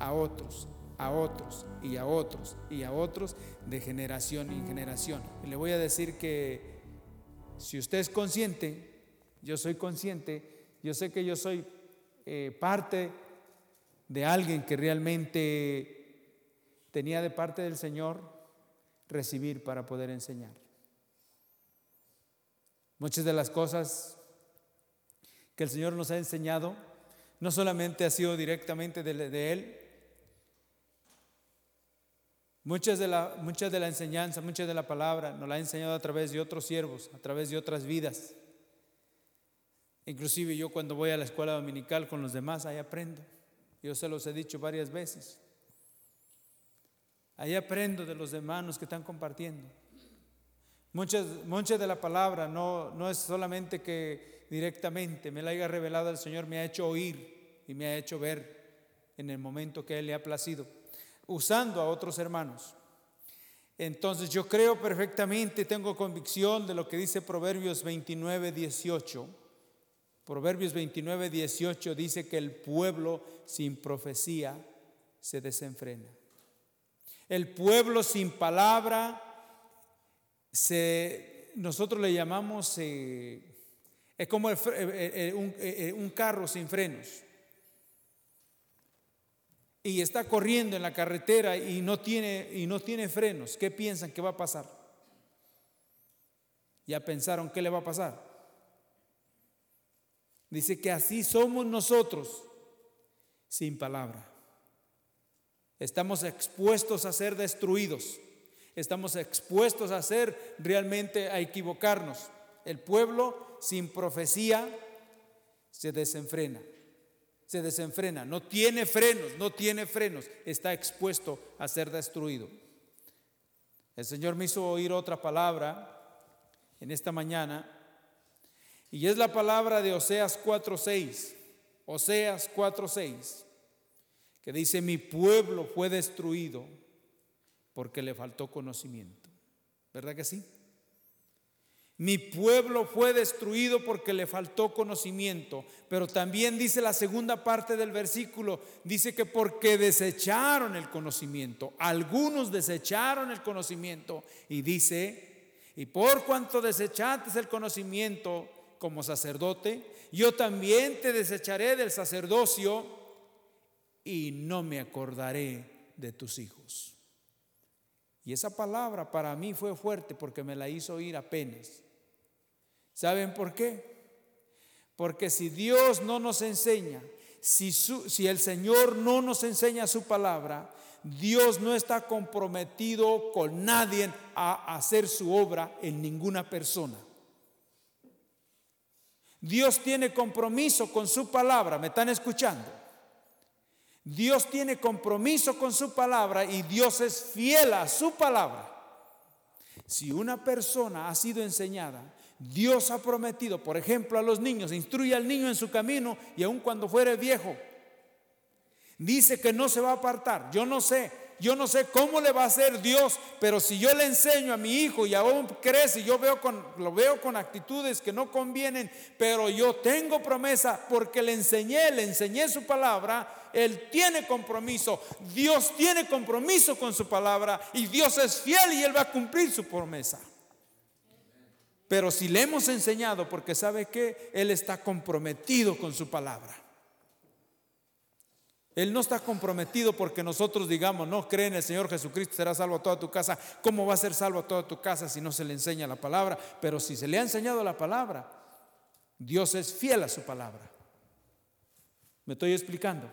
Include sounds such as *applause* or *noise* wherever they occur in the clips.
a otros, a otros y a otros y a otros de generación en generación. Y le voy a decir que si usted es consciente, yo soy consciente, yo sé que yo soy eh, parte de alguien que realmente tenía de parte del Señor recibir para poder enseñar. Muchas de las cosas que el Señor nos ha enseñado no solamente ha sido directamente de, Él, muchas de, la, muchas de la enseñanza, muchas de la palabra nos la ha enseñado a través de otros siervos, a través de otras vidas. Inclusive yo cuando voy a la escuela dominical con los demás, ahí aprendo. Yo se los he dicho varias veces. Ahí aprendo de los hermanos que están compartiendo. Muchas, muchas de la palabra no, no es solamente que directamente me la haya revelado el Señor, me ha hecho oír y me ha hecho ver en el momento que Él le ha placido, usando a otros hermanos. Entonces yo creo perfectamente, tengo convicción de lo que dice Proverbios 29, 18. Proverbios 29, 18 dice que el pueblo sin profecía se desenfrena. El pueblo sin palabra, se, nosotros le llamamos, eh, es como eh, eh, un, un carro sin frenos. Y está corriendo en la carretera y no tiene, y no tiene frenos. ¿Qué piensan que va a pasar? Ya pensaron qué le va a pasar. Dice que así somos nosotros sin palabra. Estamos expuestos a ser destruidos. Estamos expuestos a ser realmente a equivocarnos. El pueblo sin profecía se desenfrena. Se desenfrena, no tiene frenos, no tiene frenos, está expuesto a ser destruido. El Señor me hizo oír otra palabra en esta mañana y es la palabra de Oseas 4:6. Oseas 4:6 que dice, mi pueblo fue destruido porque le faltó conocimiento. ¿Verdad que sí? Mi pueblo fue destruido porque le faltó conocimiento. Pero también dice la segunda parte del versículo, dice que porque desecharon el conocimiento. Algunos desecharon el conocimiento. Y dice, y por cuanto desechaste el conocimiento como sacerdote, yo también te desecharé del sacerdocio y no me acordaré de tus hijos. Y esa palabra para mí fue fuerte porque me la hizo oír apenas. ¿Saben por qué? Porque si Dios no nos enseña, si, si el Señor no nos enseña su palabra, Dios no está comprometido con nadie a hacer su obra en ninguna persona. Dios tiene compromiso con su palabra, ¿me están escuchando? Dios tiene compromiso con su palabra y Dios es fiel a su palabra. Si una persona ha sido enseñada, Dios ha prometido, por ejemplo, a los niños, instruye al niño en su camino y aun cuando fuere viejo, dice que no se va a apartar. Yo no sé, yo no sé cómo le va a hacer Dios, pero si yo le enseño a mi hijo y aún crece, yo lo veo con actitudes que no convienen, pero yo tengo promesa porque le enseñé, le enseñé su palabra él tiene compromiso. Dios tiene compromiso con su palabra y Dios es fiel y Él va a cumplir su promesa. Pero si le hemos enseñado, porque sabe que Él está comprometido con su palabra. Él no está comprometido porque nosotros digamos, no cree en el Señor Jesucristo, será salvo a toda tu casa. ¿Cómo va a ser salvo a toda tu casa si no se le enseña la palabra? Pero si se le ha enseñado la palabra, Dios es fiel a su palabra. ¿Me estoy explicando?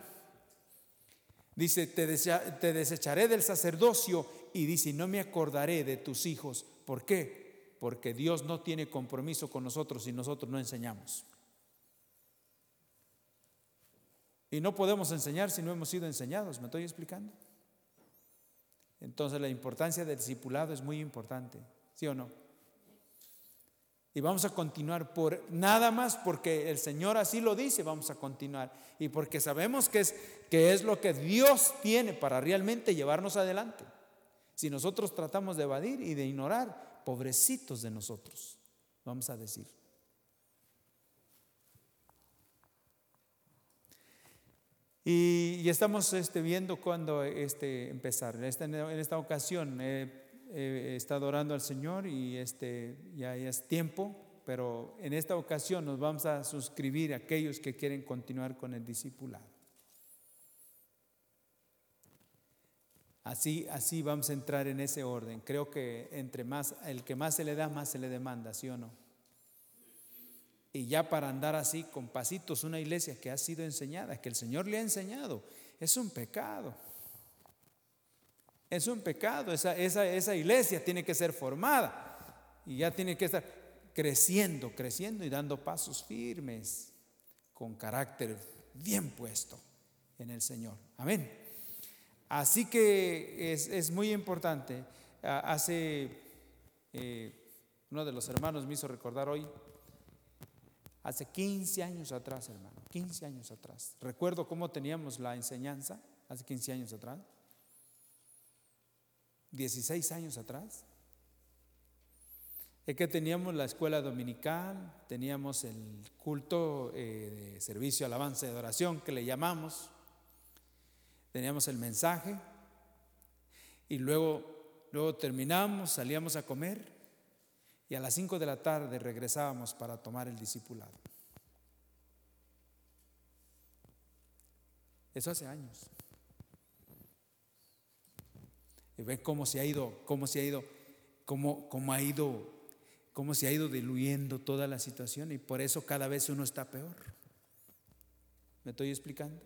Dice, te, desecharé del sacerdocio y dice, no me acordaré de tus hijos. ¿Por qué? Porque Dios no tiene compromiso con nosotros y nosotros no enseñamos. Y no podemos enseñar si no hemos sido enseñados, ¿me estoy explicando? Entonces la importancia del discipulado es muy importante, ¿sí o no? Y vamos a continuar por nada más porque el Señor así lo dice, vamos a continuar. Y porque sabemos que es, que es lo que Dios tiene para realmente llevarnos adelante. Si nosotros tratamos de evadir y de ignorar, pobrecitos de nosotros, vamos a decir. Y, estamos este, viendo cuándo este, empezar. En esta, en esta ocasión he estado orando al Señor y este, ya es tiempo, pero en esta ocasión nos vamos a suscribir a aquellos que quieren continuar con el discipulado. Así, así vamos a entrar en ese orden. Creo que entre más, el que más se le da, más se le demanda, ¿sí o no? Y ya para andar así con pasitos, una iglesia que ha sido enseñada, que el Señor le ha enseñado, es un pecado. Es un pecado. Esa, esa, iglesia tiene que ser formada y ya tiene que estar creciendo, creciendo y dando pasos firmes, con carácter bien puesto en el Señor. Amén. Así que es, muy importante. Hace, eh, uno de los hermanos me hizo recordar hoy, hace 15 años atrás, hermano, 15 años atrás. Recuerdo cómo teníamos la enseñanza hace 15 años atrás. 16 años atrás. Es que teníamos la escuela dominical, teníamos el culto eh, de servicio, alabanza y adoración que le llamamos, teníamos el mensaje y luego, luego terminamos, salíamos a comer y a las 5 de la tarde regresábamos para tomar el discipulado. Eso hace años. Y ven cómo se ha ido, cómo se ha ido, cómo, cómo ha ido, cómo se ha ido diluyendo toda la situación y por eso cada vez uno está peor. ¿Me estoy explicando?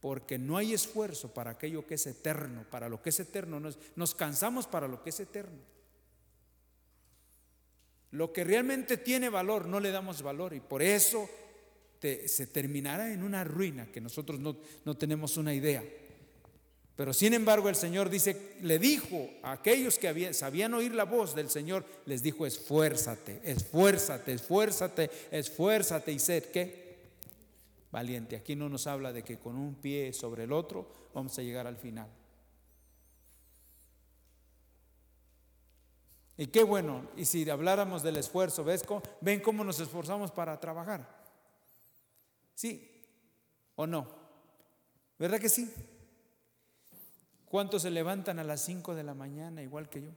Porque no hay esfuerzo para aquello que es eterno, para lo que es eterno. Nos, nos cansamos para lo que es eterno. Lo que realmente tiene valor no le damos valor y por eso se terminará en una ruina que nosotros no, no tenemos una idea. Pero sin embargo el Señor dice, le dijo a aquellos que sabían oír la voz del Señor, les dijo, esfuérzate, esfuérzate, esfuérzate, esfuérzate y sed qué? Valiente. Aquí no nos habla de que con un pie sobre el otro vamos a llegar al final. Y qué bueno, y si habláramos del esfuerzo, ¿ves ven cómo nos esforzamos para trabajar? ¿Sí o no? ¿Verdad que sí? ¿Cuántos se levantan a las 5 de la mañana igual que yo?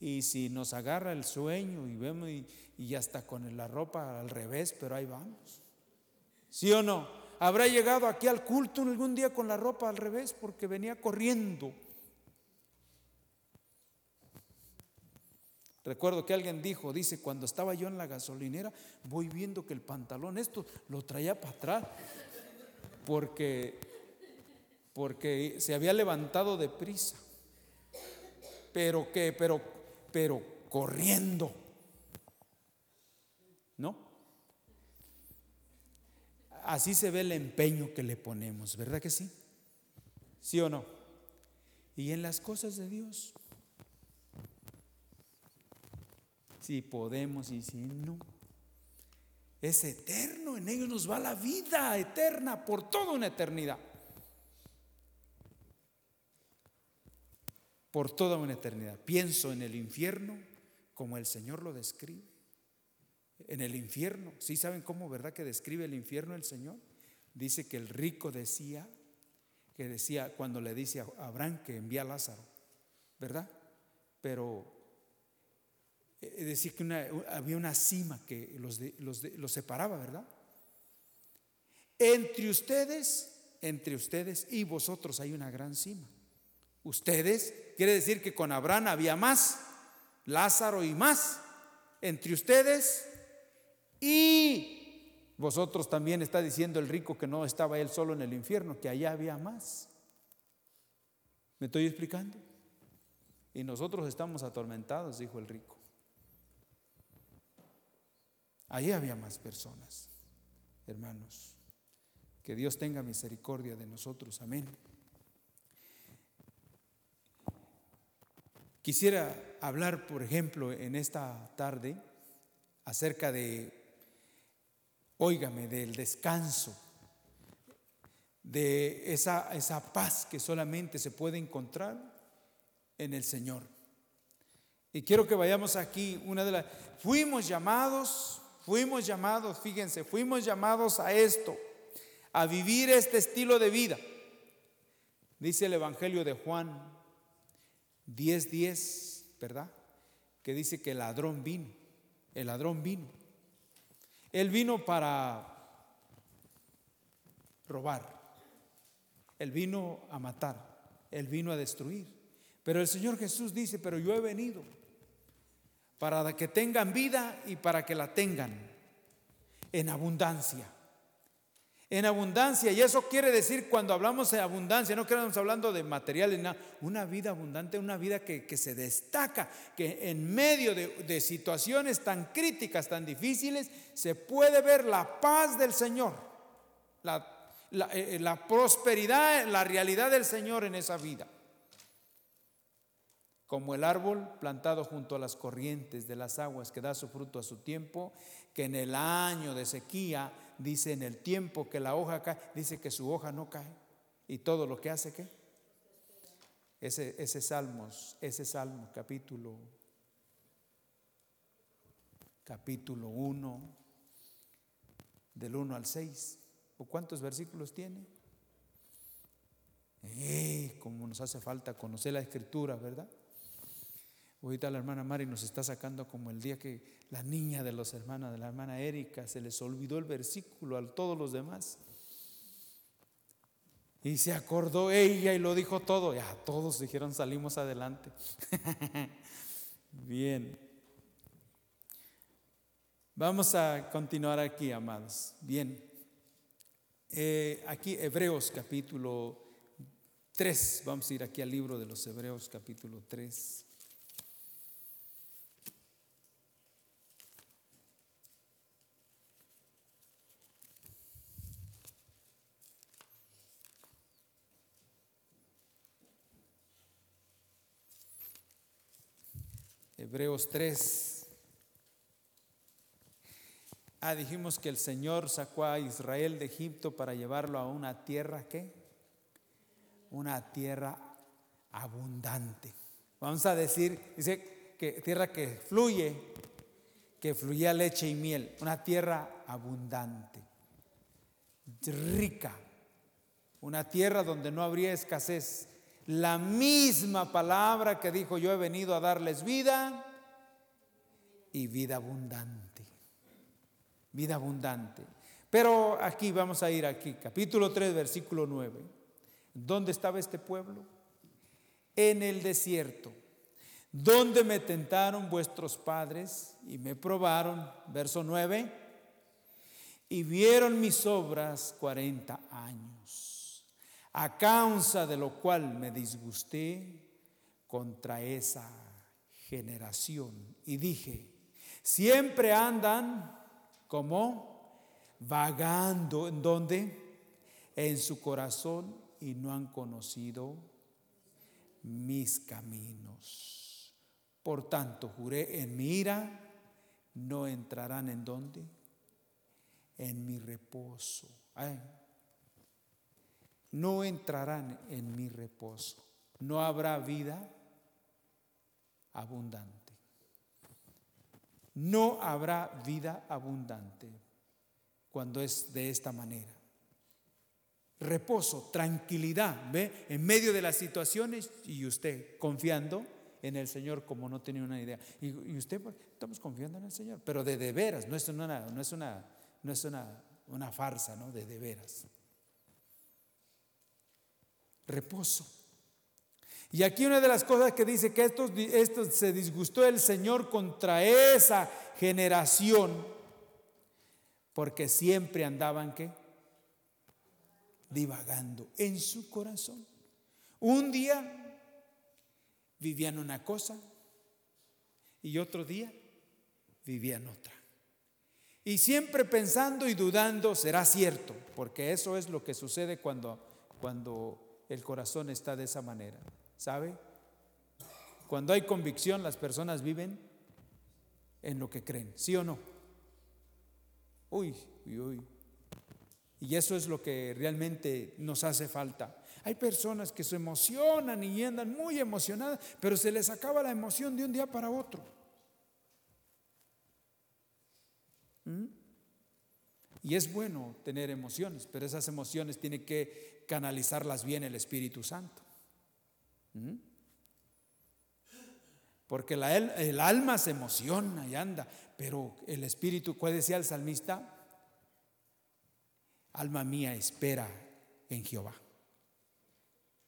Y si nos agarra el sueño y vemos y, ya está con la ropa al revés, pero ahí vamos. ¿Sí o no? ¿Habrá llegado aquí al culto algún día con la ropa al revés porque venía corriendo? Recuerdo que alguien dijo, dice, cuando estaba yo en la gasolinera, voy viendo que el pantalón esto lo traía para atrás, porque porque se había levantado de prisa. Pero que, pero, pero corriendo. ¿No? Así se ve el empeño que le ponemos, ¿verdad que sí? ¿Sí o no? Y en las cosas de Dios. Si podemos y si no. Es eterno, en ellos nos va la vida eterna por toda una eternidad. Por toda una eternidad. Pienso en el infierno como el Señor lo describe. En el infierno, ¿sí saben cómo, verdad, que describe el infierno el Señor? Dice que el rico decía, que decía cuando le dice a Abraham que envía a Lázaro, ¿verdad? Pero eh, decía que había una cima que los, los separaba, ¿verdad? Entre ustedes, entre ustedes y vosotros hay una gran cima. Ustedes, quiere decir que con Abraham había más, Lázaro y más, entre ustedes y vosotros también está diciendo el rico que no estaba él solo en el infierno, que allá había más. ¿Me estoy explicando? Y nosotros estamos atormentados, dijo el rico. Allí había más personas, hermanos. Que Dios tenga misericordia de nosotros. Amén. Quisiera hablar, por ejemplo, en esta tarde acerca de, óigame, del descanso, de esa, esa paz que solamente se puede encontrar en el Señor. Y quiero que vayamos aquí, una de las... Fuimos llamados, fuimos llamados, fíjense, fuimos llamados a esto, a vivir este estilo de vida. Dice el Evangelio de Juan 10:10, ¿verdad? Que dice que el ladrón vino, el ladrón vino. Él vino para robar, él vino a matar, él vino a destruir. Pero el Señor Jesús dice, pero yo he venido para que tengan vida y para que la tengan en abundancia en abundancia. Y eso quiere decir cuando hablamos de abundancia, no estamos hablando de materiales, nada, una vida abundante, una vida que, se destaca, que en medio de, situaciones tan críticas, tan difíciles, se puede ver la paz del Señor, la, eh, la prosperidad, la realidad del Señor en esa vida. Como el árbol plantado junto a las corrientes de las aguas que da su fruto a su tiempo, que en el año de sequía dice en el tiempo que la hoja cae, dice que su hoja no cae. Y todo lo que hace, ¿qué? Ese, ese Salmos, ese Salmo, capítulo, capítulo 1, del 1 al 6. ¿O cuántos versículos tiene? Eh, como nos hace falta conocer la escritura, ¿verdad? Ahorita la hermana Mari nos está sacando como el día que la niña de los hermanos, de la hermana Erika, se les olvidó el versículo a todos los demás. Y se acordó ella y lo dijo todo. Ya todos dijeron salimos adelante. *laughs* Bien. Vamos a continuar aquí, amados. Bien. Eh, aquí Hebreos capítulo 3. Vamos a ir aquí al libro de los Hebreos capítulo 3. Hebreos 3. Ah, dijimos que el Señor sacó a Israel de Egipto para llevarlo a una tierra ¿qué? Una tierra abundante. Vamos a decir, dice que tierra que fluye, que fluía leche y miel, una tierra abundante, rica, una tierra donde no habría escasez, la misma palabra que dijo yo he venido a darles vida y vida abundante. Vida abundante. Pero aquí vamos a ir aquí, capítulo 3, versículo 9. ¿Dónde estaba este pueblo? En el desierto, donde me tentaron vuestros padres y me probaron, verso 9, y vieron mis obras 40 años a causa de lo cual me disgusté contra esa generación. Y dije, siempre andan como vagando, ¿en donde En su corazón y no han conocido mis caminos. Por tanto, juré en mi ira, no entrarán en donde? En mi reposo no entrarán en mi reposo. No habrá vida abundante. No habrá vida abundante cuando es de esta manera. Reposo, tranquilidad, ¿ve? En medio de las situaciones y usted confiando en el Señor como no tenía una idea. Y, usted, estamos confiando en el Señor, pero de de veras, no es una, no es una, no es una, una farsa, ¿no? De de veras reposo. Y aquí una de las cosas que dice que esto, esto se disgustó el Señor contra esa generación, porque siempre andaban que divagando en su corazón. Un día vivían una cosa y otro día vivían otra. Y siempre pensando y dudando, será cierto, porque eso es lo que sucede cuando, cuando el corazón está de esa manera. ¿Sabe? Cuando hay convicción, las personas viven en lo que creen, ¿sí o no? Uy, uy, uy. Y eso es lo que realmente nos hace falta. Hay personas que se emocionan y andan muy emocionadas, pero se les acaba la emoción de un día para otro. ¿Mm? Y es bueno tener emociones, pero esas emociones tiene que canalizarlas bien el Espíritu Santo. ¿Mm? Porque el alma se emociona y anda, pero el Espíritu, ¿cuál decía el salmista? Alma mía espera en Jehová.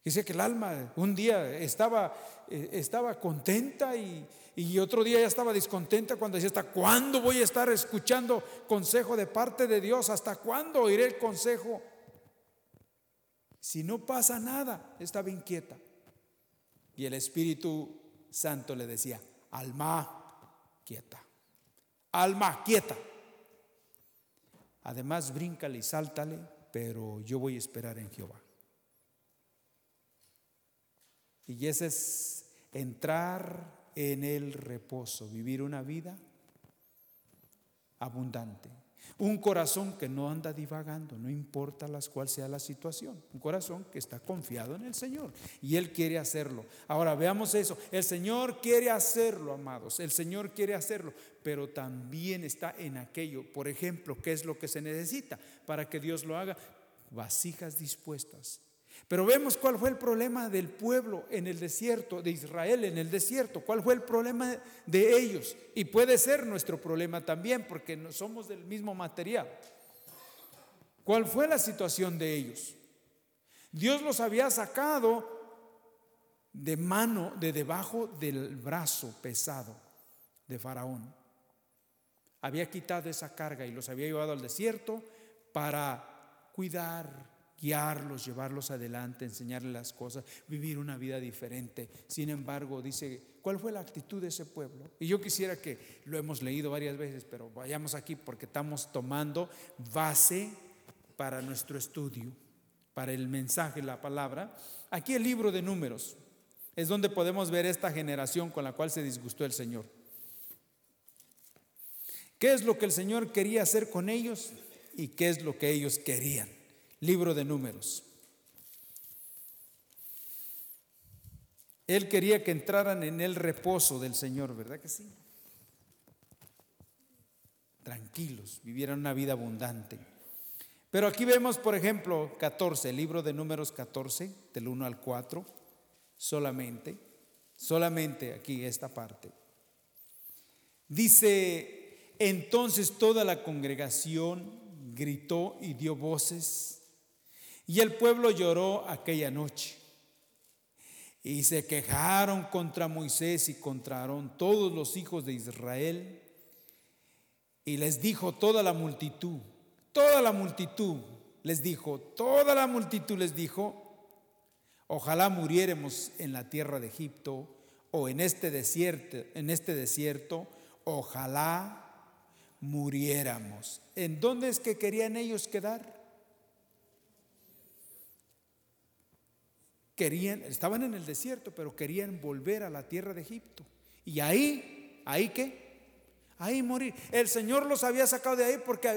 Dice que el alma un día estaba, eh, estaba contenta y, y otro día ya estaba descontenta cuando decía, ¿hasta cuándo voy a estar escuchando consejo de parte de Dios? ¿Hasta cuándo oiré el consejo? Si no pasa nada, estaba inquieta. Y el Espíritu Santo le decía, alma quieta, alma quieta. Además, bríncale y sáltale, pero yo voy a esperar en Jehová. Y ese es entrar en el reposo, vivir una vida abundante. Un corazón que no anda divagando, no importa las cual sea la situación. Un corazón que está confiado en el Señor y Él quiere hacerlo. Ahora veamos eso. El Señor quiere hacerlo, amados. El Señor quiere hacerlo, pero también está en aquello. Por ejemplo, ¿qué es lo que se necesita para que Dios lo haga? Vasijas dispuestas pero vemos cuál fue el problema del pueblo en el desierto, de Israel en el desierto, cuál fue el problema de ellos. Y puede ser nuestro problema también, porque no somos del mismo material. ¿Cuál fue la situación de ellos? Dios los había sacado de mano, de debajo del brazo pesado de Faraón. Había quitado esa carga y los había llevado al desierto para cuidar, guiarlos, llevarlos adelante, enseñarles las cosas, vivir una vida diferente. Sin embargo, dice, ¿cuál fue la actitud de ese pueblo? Y yo quisiera que lo hemos leído varias veces, pero vayamos aquí porque estamos tomando base para nuestro estudio, para el mensaje, la palabra. Aquí el libro de números es donde podemos ver esta generación con la cual se disgustó el Señor. ¿Qué es lo que el Señor quería hacer con ellos y qué es lo que ellos querían? Libro de números. Él quería que entraran en el reposo del Señor, ¿verdad que sí? Tranquilos, vivieran una vida abundante. Pero aquí vemos, por ejemplo, 14, el libro de números 14, del 1 al 4, solamente, solamente aquí esta parte. Dice, entonces toda la congregación gritó y dio voces y el pueblo lloró aquella noche. Y se quejaron contra Moisés y contra Aarón todos los hijos de Israel. Y les dijo toda la multitud, toda la multitud les dijo, toda la multitud les dijo, ojalá muriéramos en la tierra de Egipto o en este desierto, en este desierto, ojalá muriéramos. ¿En dónde es que querían ellos quedar? Querían, estaban en el desierto, pero querían volver a la tierra de Egipto. Y ahí, ahí qué? Ahí morir. El Señor los había sacado de ahí porque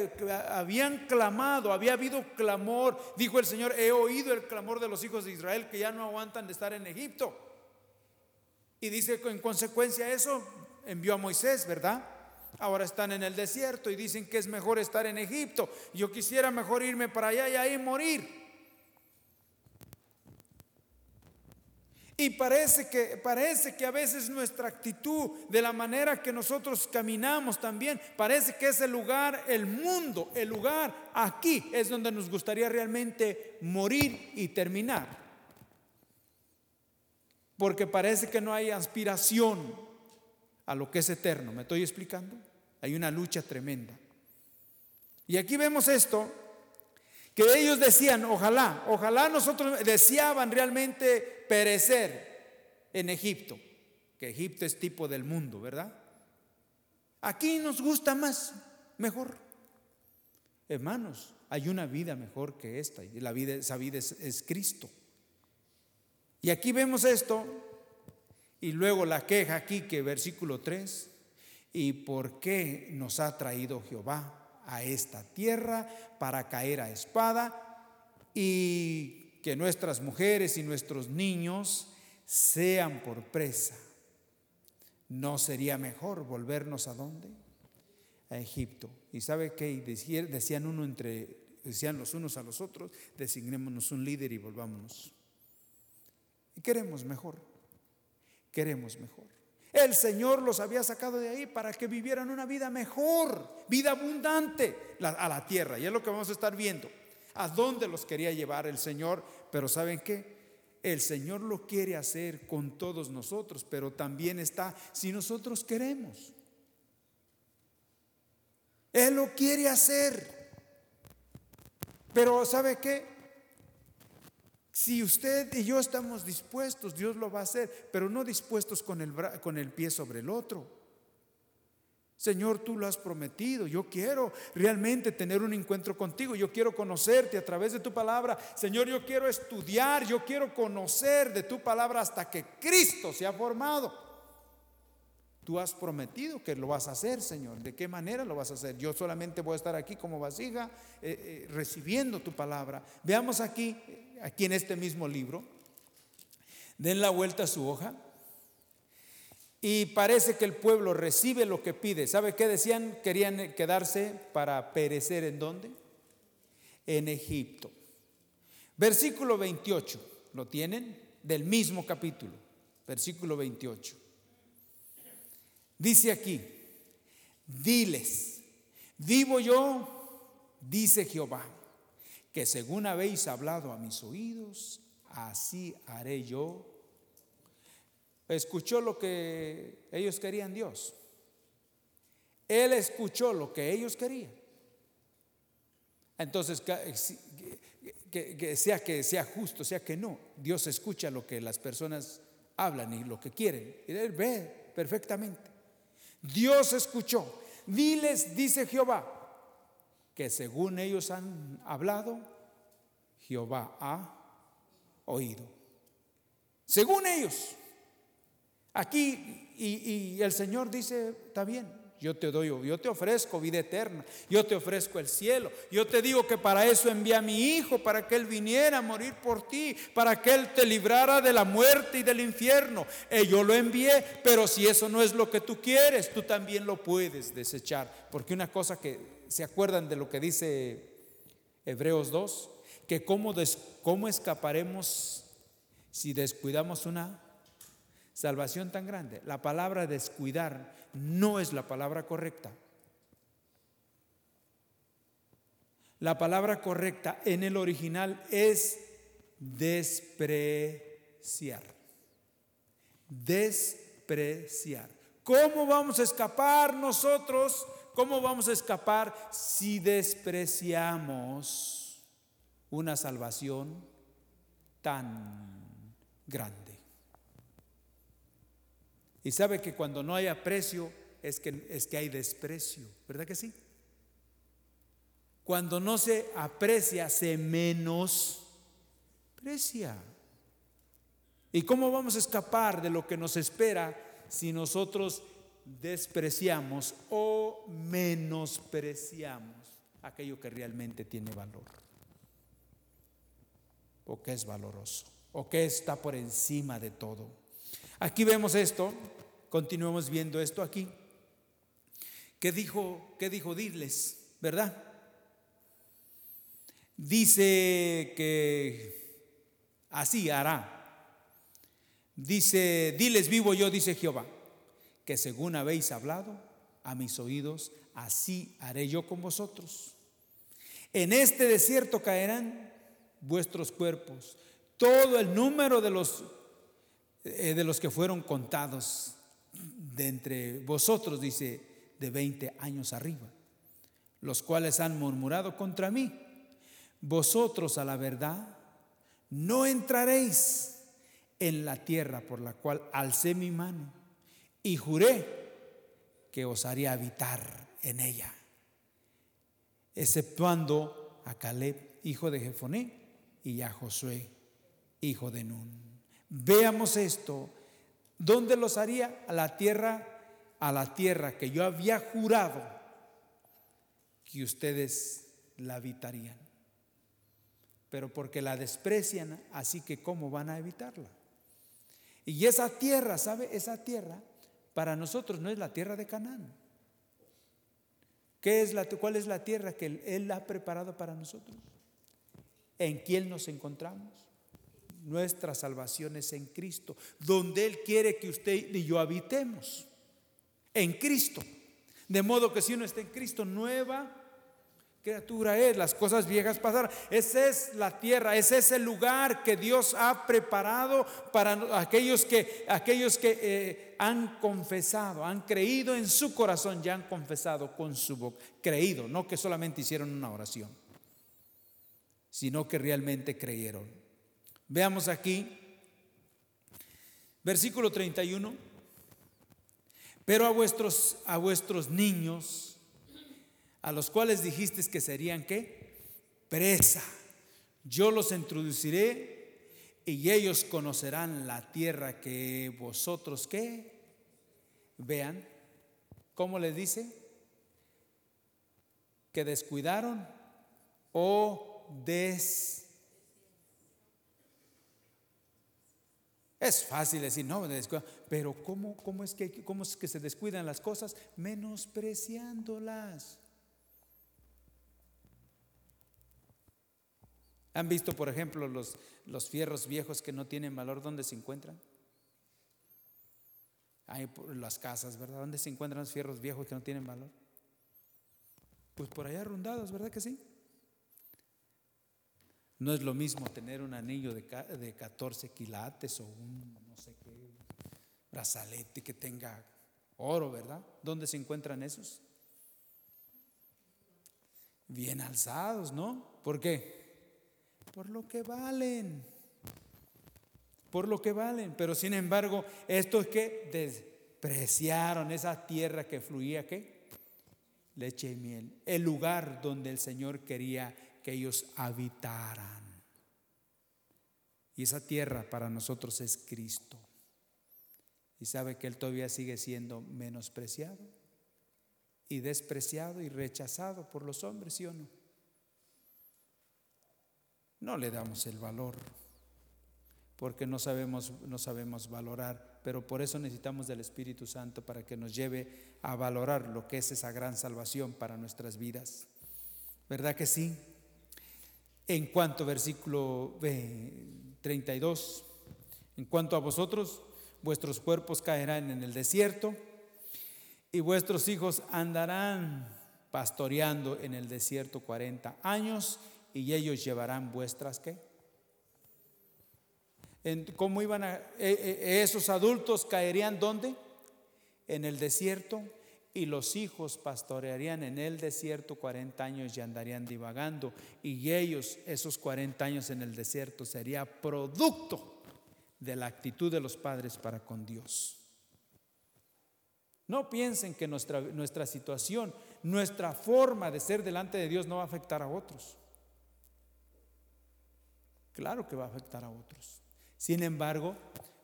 habían clamado, había habido clamor. Dijo el Señor, he oído el clamor de los hijos de Israel que ya no aguantan de estar en Egipto. Y dice en consecuencia eso envió a Moisés, ¿verdad? Ahora están en el desierto y dicen que es mejor estar en Egipto. Yo quisiera mejor irme para allá y ahí morir. Y parece que, parece que a veces nuestra actitud, de la manera que nosotros caminamos también, parece que es el lugar, el mundo, el lugar aquí es donde nos gustaría realmente morir y terminar. Porque parece que no hay aspiración a lo que es eterno. ¿Me estoy explicando? Hay una lucha tremenda. Y aquí vemos esto que ellos decían, ojalá, ojalá nosotros deseaban realmente perecer en Egipto, que Egipto es tipo del mundo, ¿verdad? Aquí nos gusta más, mejor. Hermanos, hay una vida mejor que esta, y la vida, esa vida es, es Cristo. Y aquí vemos esto, y luego la queja aquí, que versículo 3, ¿y por qué nos ha traído Jehová? A esta tierra para caer a espada y que nuestras mujeres y nuestros niños sean por presa. ¿No sería mejor volvernos a dónde? a Egipto. ¿Y sabe qué? Decían uno entre, decían los unos a los otros, designémonos un líder y volvámonos. Y queremos mejor, queremos mejor. El Señor los había sacado de ahí para que vivieran una vida mejor, vida abundante a la tierra. Y es lo que vamos a estar viendo. ¿A dónde los quería llevar el Señor? Pero ¿saben qué? El Señor lo quiere hacer con todos nosotros, pero también está si nosotros queremos. Él lo quiere hacer. Pero ¿sabe qué? Si usted y yo estamos dispuestos, Dios lo va a hacer, pero no dispuestos con el, con el pie sobre el otro. Señor, tú lo has prometido. Yo quiero realmente tener un encuentro contigo. Yo quiero conocerte a través de tu palabra. Señor, yo quiero estudiar. Yo quiero conocer de tu palabra hasta que Cristo se ha formado. Tú has prometido que lo vas a hacer, Señor. ¿De qué manera lo vas a hacer? Yo solamente voy a estar aquí como vasija eh, eh, recibiendo tu palabra. Veamos aquí, aquí en este mismo libro. Den la vuelta a su hoja. Y parece que el pueblo recibe lo que pide. ¿Sabe qué decían? Querían quedarse para perecer en dónde? En Egipto. Versículo 28, ¿lo tienen? Del mismo capítulo, versículo 28. Dice aquí, diles, vivo yo, dice Jehová, que según habéis hablado a mis oídos, así haré yo escuchó lo que ellos querían Dios. Él escuchó lo que ellos querían. Entonces, que, sea que sea justo, sea que no, Dios escucha lo que las personas hablan y lo que quieren. Y él ve perfectamente. Dios escuchó. Diles, dice Jehová, que según ellos han hablado, Jehová ha oído. Según ellos. Aquí, y, el Señor dice, está bien, yo te doy, yo te ofrezco vida eterna, yo te ofrezco el cielo, yo te digo que para eso envía a mi Hijo, para que Él viniera a morir por ti, para que Él te librara de la muerte y del infierno. Eh, yo lo envié, pero si eso no es lo que tú quieres, tú también lo puedes desechar. Porque una cosa que se acuerdan de lo que dice Hebreos 2, que cómo, cómo escaparemos si descuidamos una salvación tan grande. La palabra descuidar no es la palabra correcta. La palabra correcta en el original es despreciar. Despreciar. ¿Cómo vamos a escapar nosotros? ¿Cómo vamos a escapar si despreciamos una salvación tan grande? Y sabe que cuando no hay aprecio es que, es que hay desprecio, ¿verdad que sí? Cuando no se aprecia, se menosprecia. ¿Y cómo vamos a escapar de lo que nos espera si nosotros despreciamos o menospreciamos aquello que realmente tiene valor? O que es valoroso, o que está por encima de todo. Aquí vemos esto, continuemos viendo esto aquí. ¿Qué dijo, qué dijo Diles, verdad? Dice que así hará. Dice, diles vivo yo, dice Jehová, que según habéis hablado a mis oídos, así haré yo con vosotros. En este desierto caerán vuestros cuerpos, todo el número de los eh, de los que fueron contados de entre vosotros, dice, de 20 años arriba, los cuales han murmurado contra mí. Vosotros a la verdad no entraréis en la tierra por la cual alcé mi mano y juré que os haría habitar en ella, exceptuando a Caleb, hijo de Jefoné, y a Josué, hijo de Nun. Veamos esto. ¿Dónde los haría? A la tierra, a la tierra que yo había jurado que ustedes la habitarían. Pero porque la desprecian, así que ¿cómo van a evitarla? Y esa tierra, ¿sabe? Esa tierra para nosotros no es la tierra de Canaán. ¿Qué es la, ¿Cuál es la tierra que Él ha preparado para nosotros? ¿En quién nos encontramos? Nuestra salvación es en Cristo, donde Él quiere que usted y yo habitemos. En Cristo. De modo que si uno está en Cristo, nueva criatura es, las cosas viejas pasaron. Esa es la tierra, ese es el lugar que Dios ha preparado para aquellos que, aquellos que eh, han confesado, han creído en su corazón, ya han confesado con su boca. Creído, no que solamente hicieron una oración, sino que realmente creyeron. Veamos aquí, versículo 31. Pero a vuestros, a vuestros niños, a los cuales dijiste que serían qué? Presa. Yo los introduciré y ellos conocerán la tierra que vosotros qué? Vean, ¿cómo les dice? Que descuidaron o des... Es fácil decir, no, pero ¿cómo, cómo, es que, ¿cómo es que se descuidan las cosas? Menospreciándolas. ¿Han visto, por ejemplo, los, los fierros viejos que no tienen valor? ¿Dónde se encuentran? Hay por las casas, ¿verdad? ¿Dónde se encuentran los fierros viejos que no tienen valor? Pues por allá rondados, ¿verdad que sí? No es lo mismo tener un anillo de, de 14 quilates o un, no sé qué, brazalete que tenga oro, ¿verdad? ¿Dónde se encuentran esos? Bien alzados, ¿no? ¿Por qué? Por lo que valen. Por lo que valen. Pero sin embargo, esto es que despreciaron esa tierra que fluía, ¿qué? Leche y miel. El lugar donde el Señor quería que ellos habitaran. Y esa tierra para nosotros es Cristo. Y sabe que Él todavía sigue siendo menospreciado y despreciado y rechazado por los hombres, ¿sí o no? No le damos el valor, porque no sabemos, no sabemos valorar, pero por eso necesitamos del Espíritu Santo para que nos lleve a valorar lo que es esa gran salvación para nuestras vidas. ¿Verdad que sí? En cuanto versículo 32, en cuanto a vosotros, vuestros cuerpos caerán en el desierto y vuestros hijos andarán pastoreando en el desierto 40 años y ellos llevarán vuestras qué. ¿Cómo iban a, e, e, esos adultos caerían dónde? En el desierto y los hijos pastorearían en el desierto 40 años y andarían divagando y ellos esos 40 años en el desierto sería producto de la actitud de los padres para con Dios. No piensen que nuestra, nuestra situación, nuestra forma de ser delante de Dios no va a afectar a otros. Claro que va a afectar a otros. Sin embargo,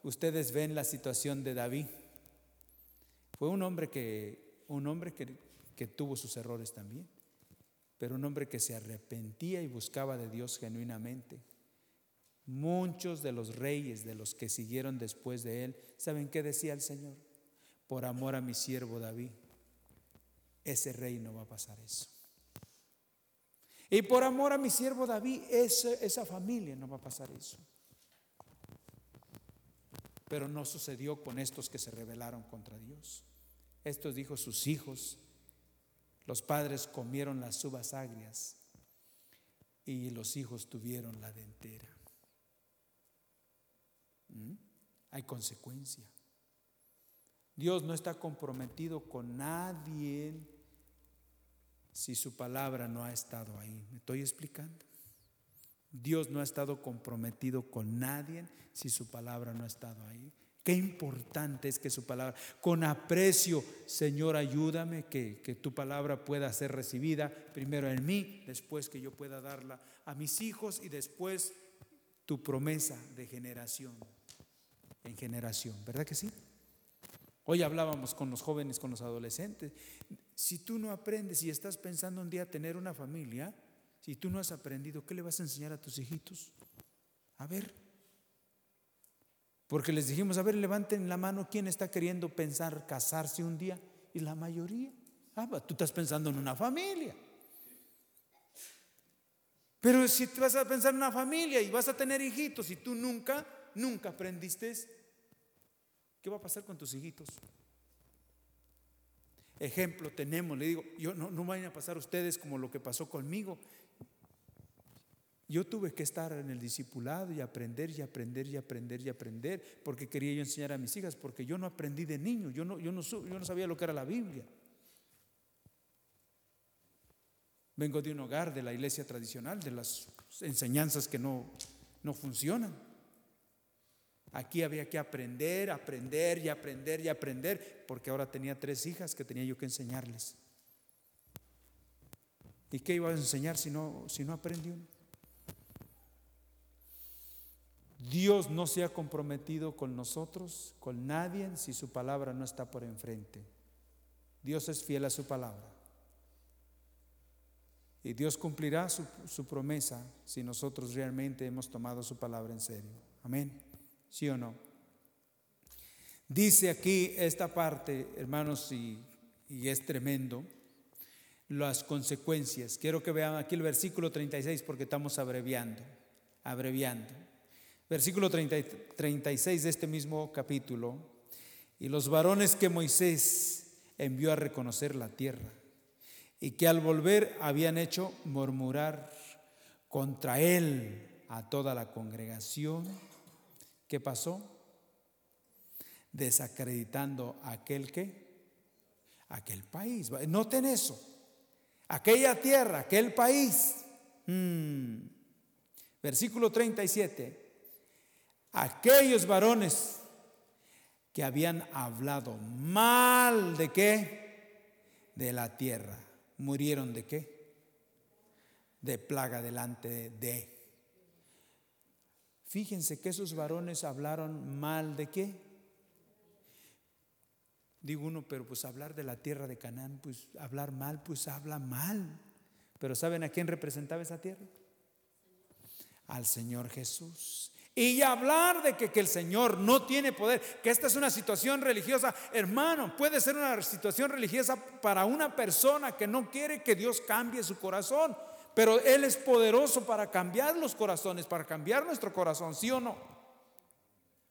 ustedes ven la situación de David. Fue un hombre que, un hombre que, que tuvo sus errores también, pero un hombre que se arrepentía y buscaba de Dios genuinamente. Muchos de los reyes, de los que siguieron después de él, ¿saben qué decía el Señor? Por amor a mi siervo David, ese rey no va a pasar eso. Y por amor a mi siervo David, esa, esa familia no va a pasar eso. Pero no sucedió con estos que se rebelaron contra Dios. Estos dijo sus hijos, los padres comieron las uvas agrias y los hijos tuvieron la dentera. ¿Mm? Hay consecuencia. Dios no está comprometido con nadie si su palabra no ha estado ahí. ¿Me estoy explicando? Dios no ha estado comprometido con nadie si su palabra no ha estado ahí. Qué importante es que su palabra, con aprecio, Señor, ayúdame que, que, tu palabra pueda ser recibida primero en mí, después que yo pueda darla a mis hijos y después tu promesa de generación en generación. ¿Verdad que sí? Hoy hablábamos con los jóvenes, con los adolescentes. Si tú no aprendes y estás pensando un día tener una familia, si tú no has aprendido, ¿qué le vas a enseñar a tus hijitos? A ver. Porque les dijimos, a ver, levanten la mano, ¿quién está queriendo pensar casarse un día? Y la mayoría. Ah, tú estás pensando en una familia. Pero si tú vas a pensar en una familia y vas a tener hijitos y tú nunca, nunca aprendiste, ¿qué va a pasar con tus hijitos? Ejemplo tenemos, le digo, yo no, no vayan a pasar ustedes como lo que pasó conmigo. Yo tuve que estar en el discipulado y aprender y aprender y aprender y aprender porque quería yo enseñar a mis hijas, porque yo no aprendí de niño, yo no, yo no, yo no sabía lo que era la Biblia. Vengo de un hogar de la iglesia tradicional, de las enseñanzas que no, no funcionan. Aquí había que aprender, aprender y aprender y aprender, porque ahora tenía tres hijas que tenía yo que enseñarles. ¿Y qué iba a enseñar si no, si no aprendió? Dios no se ha comprometido con nosotros, con nadie, si su palabra no está por enfrente. Dios es fiel a su palabra. Y Dios cumplirá su, promesa si nosotros realmente hemos tomado su palabra en serio. Amén. ¿Sí o no? Dice aquí esta parte, hermanos, y, es tremendo, las consecuencias. Quiero que vean aquí el versículo 36 porque estamos abreviando, abreviando. Versículo 36 de este mismo capítulo. Y los varones que Moisés envió a reconocer la tierra y que al volver habían hecho murmurar contra él a toda la congregación. ¿Qué pasó? Desacreditando aquel que, aquel país. Noten eso, aquella tierra, aquel país. Hmm. Versículo 37. Aquellos varones que habían hablado mal de qué? De la tierra murieron de qué? De plaga delante de. Fíjense que esos varones hablaron mal de qué? Digo uno, pero pues hablar de la tierra de Canaán, pues hablar mal, pues habla mal. Pero ¿saben a quién representaba esa tierra? Al Señor Jesús. Y hablar de que, que, el Señor no tiene poder, que esta es una situación religiosa, hermano, puede ser una situación religiosa para una persona que no quiere que Dios cambie su corazón, pero Él es poderoso para cambiar los corazones, para cambiar nuestro corazón, ¿sí o no?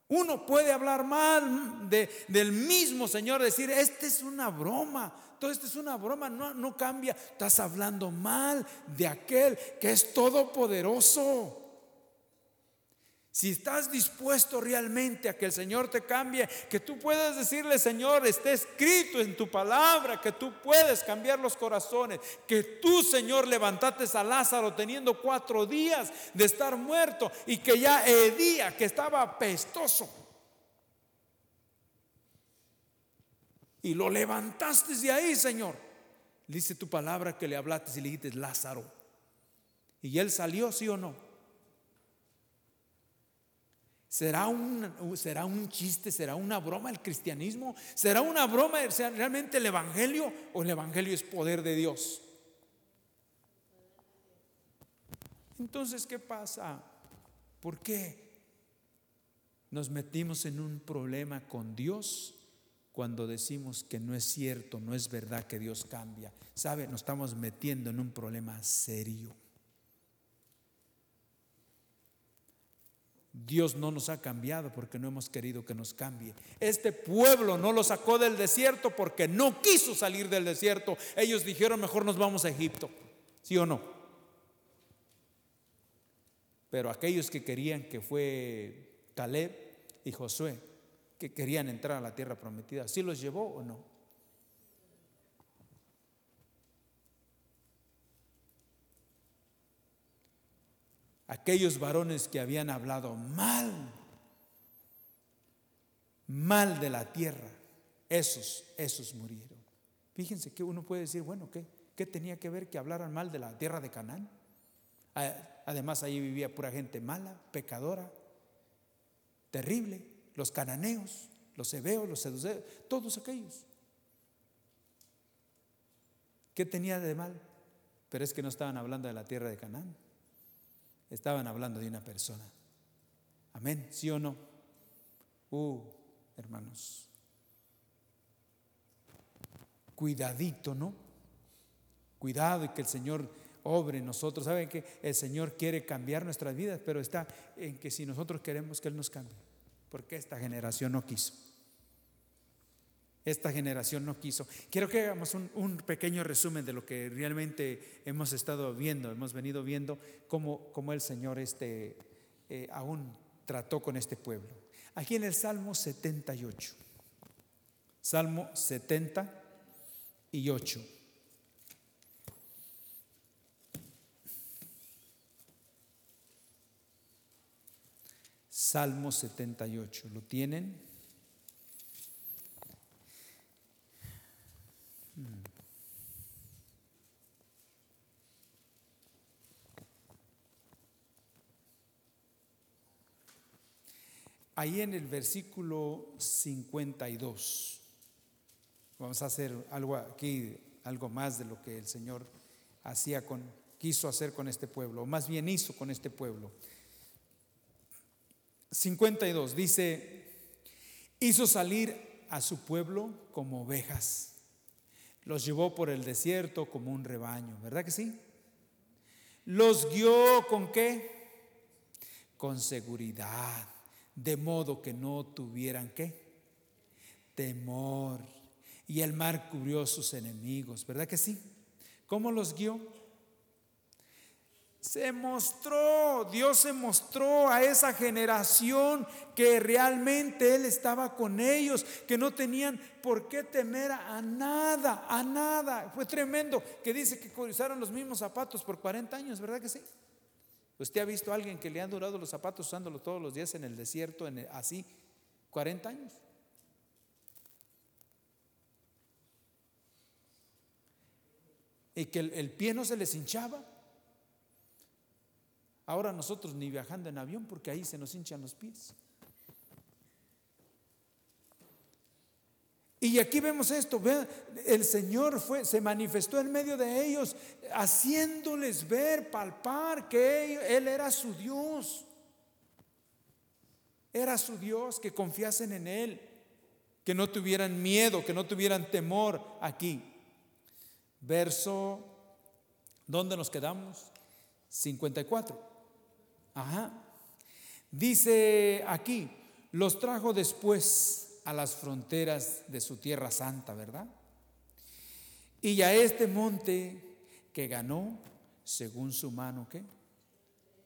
Uno puede hablar mal de, del mismo Señor, decir, esta es una broma, todo esto es una broma, no, no cambia, estás hablando mal de aquel que es todopoderoso. Si estás dispuesto realmente a que el Señor te cambie, que tú puedas decirle, Señor, esté escrito en tu palabra, que tú puedes cambiar los corazones, que tú, Señor, levantaste a Lázaro teniendo cuatro días de estar muerto y que ya hedía, que estaba apestoso. Y lo levantaste de ahí, Señor. Dice tu palabra que le hablaste y le dijiste, Lázaro. Y él salió, sí o no. ¿Será un, ¿Será un chiste? ¿Será una broma el cristianismo? ¿Será una broma realmente el Evangelio o el Evangelio es poder de Dios? Entonces, ¿qué pasa? ¿Por qué nos metimos en un problema con Dios cuando decimos que no es cierto, no es verdad que Dios cambia? ¿Sabe? Nos estamos metiendo en un problema serio. Dios no nos ha cambiado porque no hemos querido que nos cambie. Este pueblo no lo sacó del desierto porque no quiso salir del desierto. Ellos dijeron, mejor nos vamos a Egipto. ¿Sí o no? Pero aquellos que querían, que fue Caleb y Josué, que querían entrar a la tierra prometida, ¿sí los llevó o no? Aquellos varones que habían hablado mal, mal de la tierra, esos, esos murieron. Fíjense que uno puede decir, bueno, ¿qué, qué tenía que ver que hablaran mal de la tierra de Canaán? Además, ahí vivía pura gente mala, pecadora, terrible, los cananeos, los hebeos, los seduceos, todos aquellos. ¿Qué tenía de mal? Pero es que no estaban hablando de la tierra de Canaán. Estaban hablando de una persona. Amén, ¿sí o no? Uh, hermanos. cuidadito, ¿no? Cuidado y que el Señor obre en nosotros. Saben que el Señor quiere cambiar nuestras vidas, pero está en que si nosotros queremos que Él nos cambie, porque esta generación no quiso. Esta generación no quiso. Quiero que hagamos un, pequeño resumen de lo que realmente hemos estado viendo, hemos venido viendo cómo, cómo el Señor este, eh, aún trató con este pueblo. Aquí en el Salmo 78. Salmo 78. Salmo 78. ¿Lo tienen? Ahí en el versículo 52, vamos a hacer algo aquí, algo más de lo que el Señor hacía con, quiso hacer con este pueblo, o más bien hizo con este pueblo. 52 dice, hizo salir a su pueblo como ovejas, los llevó por el desierto como un rebaño, ¿verdad que sí? Los guió con qué? Con seguridad de modo que no tuvieran qué? Temor. Y el mar cubrió sus enemigos, ¿verdad que sí? ¿Cómo los guió? Se mostró, Dios se mostró a esa generación que realmente Él estaba con ellos, que no tenían por qué temer a nada, a nada. Fue tremendo que dice que usaron los mismos zapatos por 40 años, ¿verdad que sí? ¿Usted ha visto a alguien que le han durado los zapatos usándolo todos los días en el desierto, en así, 40 años? Y que el, el pie no se les hinchaba. Ahora nosotros ni viajando en avión porque ahí se nos hinchan los pies. Y aquí vemos esto, el Señor fue, se manifestó en medio de ellos, haciéndoles ver, palpar que Él era su Dios. Era su Dios, que confiasen en Él, que no tuvieran miedo, que no tuvieran temor aquí. Verso, ¿dónde nos quedamos? 54. Ajá. Dice aquí, los trajo después a las fronteras de su tierra santa, ¿verdad? Y a este monte que ganó según su mano, ¿qué?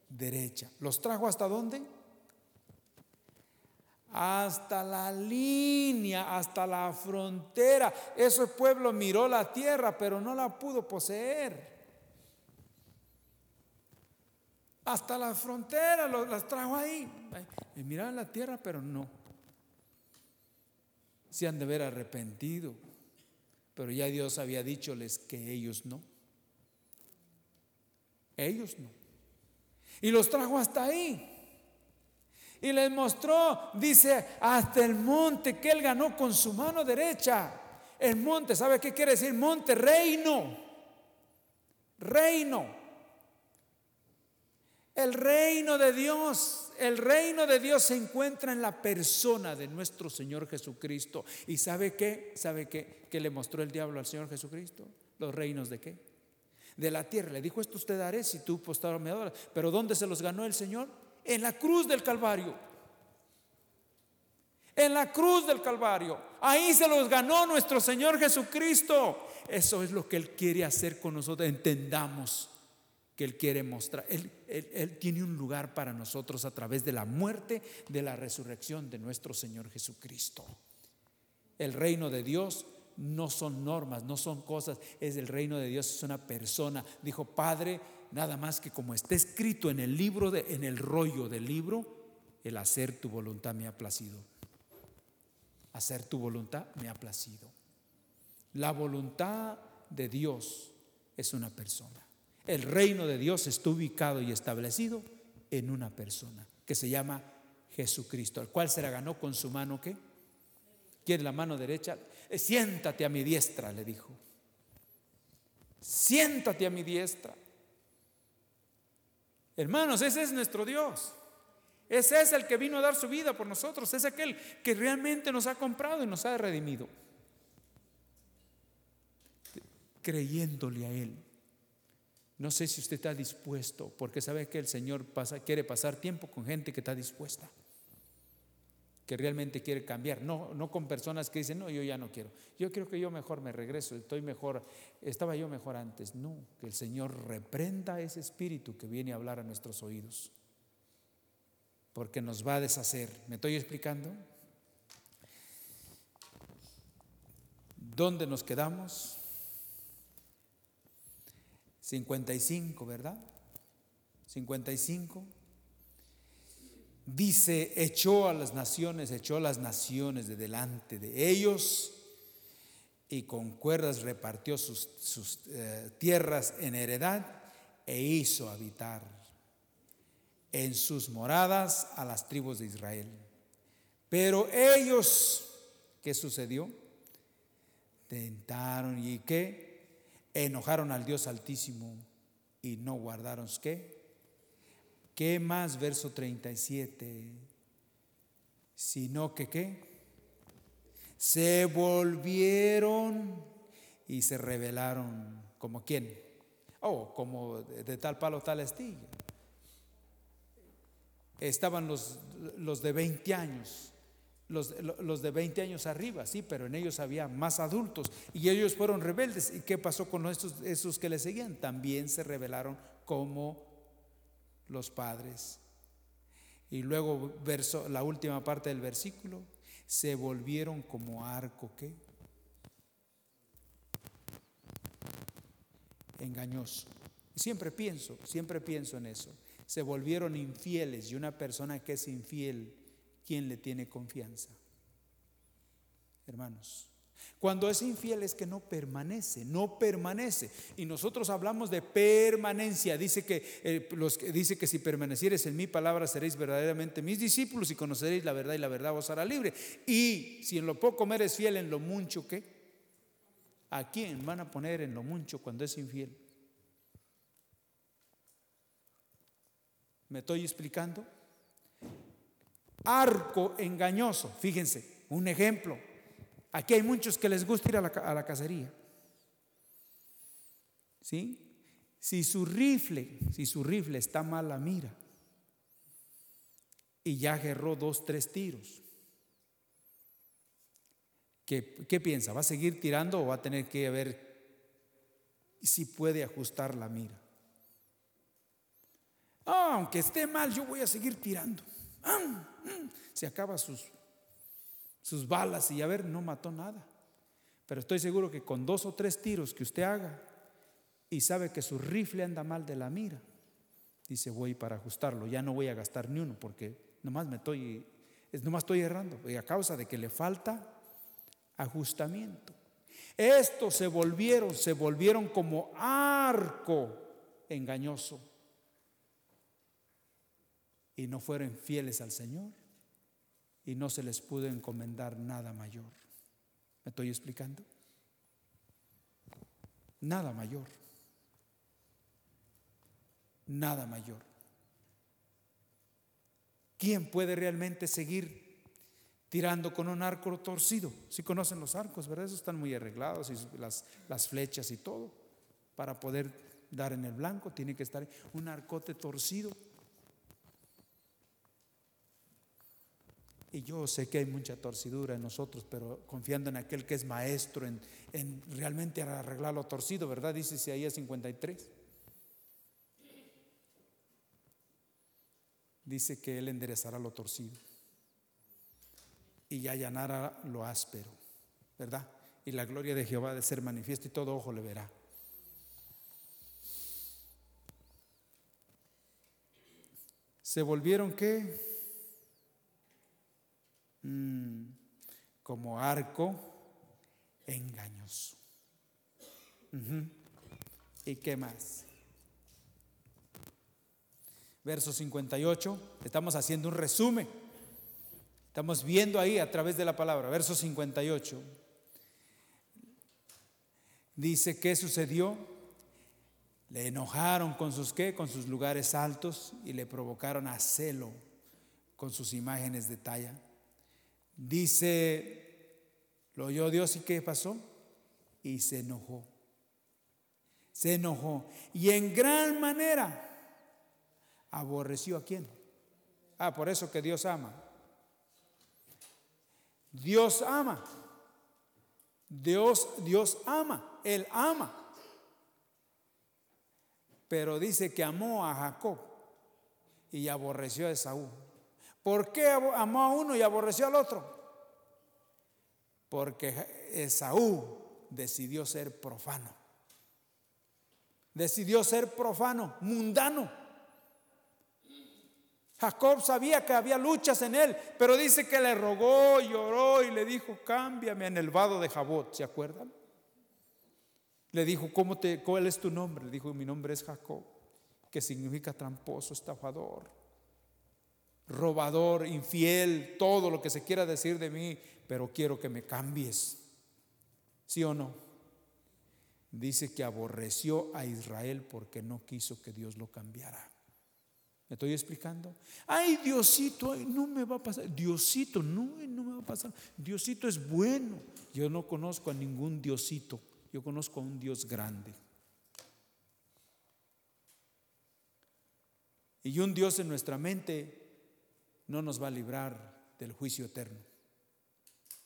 Derecha. ¿Los trajo hasta dónde? Hasta la línea, hasta la frontera. Ese pueblo miró la tierra, pero no la pudo poseer. Hasta la frontera las trajo ahí. Miraron la tierra, pero no se han de ver arrepentido. Pero ya Dios había dicholes que ellos no. Ellos no. Y los trajo hasta ahí. Y les mostró, dice, hasta el monte que él ganó con su mano derecha. El monte, ¿sabe qué quiere decir? Monte, reino. Reino. El reino de Dios, el reino de Dios se encuentra en la persona de nuestro Señor Jesucristo. ¿Y sabe qué? ¿Sabe qué? ¿Qué le mostró el diablo al Señor Jesucristo? Los reinos de qué? De la tierra. Le dijo, esto usted daré si tú postado me adoras. Pero ¿dónde se los ganó el Señor? En la cruz del Calvario. En la cruz del Calvario. Ahí se los ganó nuestro Señor Jesucristo. Eso es lo que Él quiere hacer con nosotros. Entendamos que Él quiere mostrar. Él, tiene un lugar para nosotros a través de la muerte, de la resurrección de nuestro Señor Jesucristo. El reino de Dios no son normas, no son cosas, es el reino de Dios, es una persona. Dijo, Padre, nada más que como está escrito en el libro, de, en el rollo del libro, el hacer tu voluntad me ha placido. Hacer tu voluntad me ha placido. La voluntad de Dios es una persona. El reino de Dios está ubicado y establecido en una persona que se llama Jesucristo, al cual se la ganó con su mano ¿qué? ¿Quiere la mano derecha? Eh, siéntate a mi diestra, le dijo. Siéntate a mi diestra. Hermanos, ese es nuestro Dios. Ese es el que vino a dar su vida por nosotros. Es aquel que realmente nos ha comprado y nos ha redimido. creyéndole a Él. No sé si usted está dispuesto, porque sabe que el Señor quiere pasar tiempo con gente que está dispuesta, que realmente quiere cambiar, no, no con personas que dicen, no, yo ya no quiero, yo creo que yo mejor me regreso, estoy mejor, estaba yo mejor antes. No, que el Señor reprenda ese espíritu que viene a hablar a nuestros oídos, porque nos va a deshacer. ¿Me estoy explicando? ¿Dónde nos quedamos? 55, ¿verdad? 55. Dice, echó a las naciones, echó a las naciones de delante de ellos y con cuerdas repartió sus, eh, tierras en heredad e hizo habitar en sus moradas a las tribus de Israel. Pero ellos, ¿qué sucedió? Tentaron y qué? Enojaron al Dios Altísimo y no guardaron qué. ¿Qué más? Verso 37. Sino que qué. Se volvieron y se rebelaron. ¿Como quién? Oh, como de tal palo, tal astilla. Estaban los, los de 20 años los, de 20 años arriba, sí, pero en ellos había más adultos y ellos fueron rebeldes. ¿Y qué pasó con estos, esos que le seguían? También se rebelaron como los padres. Y luego verso, la última parte del versículo, se volvieron como arco ¿qué? engañoso. Siempre pienso, siempre pienso en eso. Se volvieron infieles y una persona que es infiel ¿quién le tiene confianza? Hermanos, cuando es infiel es que no permanece, no permanece. Y nosotros hablamos de permanencia. Dice que, eh, los, dice que si permanecieres en mi palabra seréis verdaderamente mis discípulos y conoceréis la verdad y la verdad os hará libre. Y si en lo poco me eres fiel, en lo mucho, ¿qué? ¿A quién van a poner en lo mucho cuando es infiel? ¿Me estoy explicando? Arco engañoso. Fíjense, un ejemplo. Aquí hay muchos que les gusta ir a la, cacería. ¿Sí? Si su rifle, si su rifle está mal la mira y ya agarró dos, tres tiros, ¿qué, ¿qué piensa? ¿Va a seguir tirando o va a tener que ver si puede ajustar la mira? Ah, aunque esté mal, yo voy a seguir tirando. *clears throat* Se acaba sus, sus balas y a ver, no mató nada. Pero estoy seguro que con dos o tres tiros que usted haga y sabe que su rifle anda mal de la mira, dice voy para ajustarlo, ya no voy a gastar ni uno porque nomás me estoy, nomás estoy errando y a causa de que le falta ajustamiento. Estos se volvieron, se volvieron como arco engañoso y no fueron fieles al Señor y no se les pudo encomendar nada mayor. ¿Me estoy explicando? Nada mayor. Nada mayor. ¿Quién puede realmente seguir tirando con un arco torcido? Si conocen los arcos, ¿verdad? Esos están muy arreglados y las, las flechas y todo. Para poder dar en el blanco tiene que estar un arcote torcido. Y yo sé que hay mucha torcidura en nosotros, pero confiando en aquel que es maestro en, realmente arreglar lo torcido, ¿verdad? Dice Isaías 53. Dice que Él enderezará lo torcido y allanará lo áspero, ¿verdad? Y la gloria de Jehová de ser manifiesta y todo ojo le verá. ¿Se volvieron qué? Mm, como arco engañoso. ¿Y qué más? Verso 58, estamos haciendo un resumen. Estamos viendo ahí a través de la palabra. Verso 58. Dice, ¿qué sucedió? Le enojaron con sus qué? Con sus lugares altos y le provocaron a celo con sus imágenes de talla. Dice, lo oyó Dios y qué pasó? Y se enojó. Se enojó y en gran manera aborreció a quién. Ah, por eso que Dios ama. Dios ama. Dios, Dios ama. Él ama. Pero dice que amó a Jacob y aborreció a Esaú. ¿Por qué amó a uno y aborreció al otro? Porque Esaú decidió ser profano. Decidió ser profano, mundano. Jacob sabía que había luchas en él, pero dice que le rogó, lloró y le dijo, cámbiame en el vado de Jabot, ¿se acuerdan? Le dijo, ¿cómo te, ¿cuál es tu nombre? Le dijo, mi nombre es Jacob, que significa tramposo, estafador, robador, infiel, todo lo que se quiera decir de mí, pero quiero que me cambies. ¿Sí o no? Dice que aborreció a Israel porque no quiso que Dios lo cambiara. ¿Me estoy explicando? Ay, Diosito, no me va a pasar. Diosito, no, no me va a pasar. Diosito es bueno. Yo no conozco a ningún Diosito. Yo conozco a un Dios grande. Y un Dios en nuestra mente no nos va a librar del juicio eterno.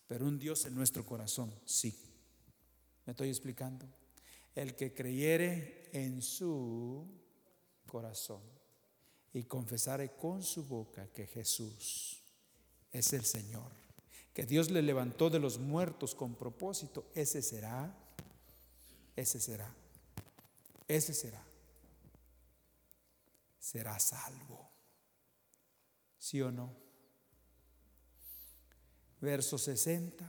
Pero un Dios en nuestro corazón, sí. ¿Me estoy explicando? El que creyere en su corazón y confesare con su boca que Jesús es el Señor, que Dios le levantó de los muertos con propósito, ese será, ese será, ese será, será salvo. ¿Sí o no? Verso 60.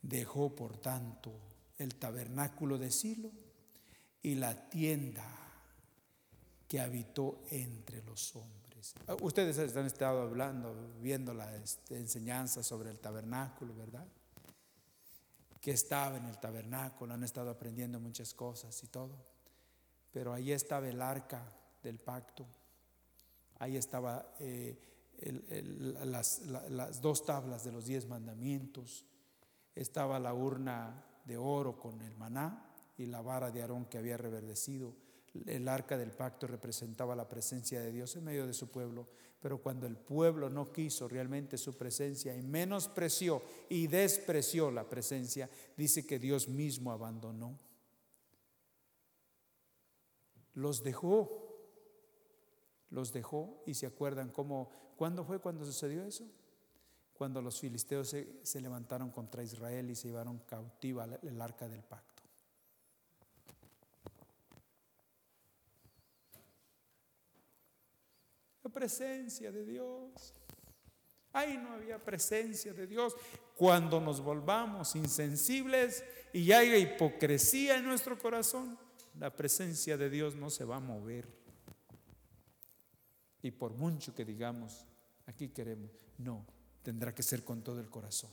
Dejó por tanto el tabernáculo de Silo y la tienda que habitó entre los hombres. Ah, ustedes han estado hablando, viendo la este, enseñanza sobre el tabernáculo, ¿verdad? Que estaba en el tabernáculo, han estado aprendiendo muchas cosas y todo. Pero ahí estaba el arca del pacto, ahí estaba eh, las, las dos tablas de los diez mandamientos, estaba la urna de oro con el maná y la vara de Aarón que había reverdecido. El arca del pacto representaba la presencia de Dios en medio de su pueblo, pero cuando el pueblo no quiso realmente su presencia y menospreció y despreció la presencia, dice que Dios mismo abandonó. Los dejó, los dejó y se acuerdan cómo, ¿cuándo fue cuando sucedió eso? Cuando los filisteos se, levantaron contra Israel y se llevaron cautiva el arca del pacto. presencia de Dios. Ahí no había presencia de Dios. Cuando nos volvamos insensibles y haya hipocresía en nuestro corazón, la presencia de Dios no se va a mover. Y por mucho que digamos, aquí queremos, no, tendrá que ser con todo el corazón.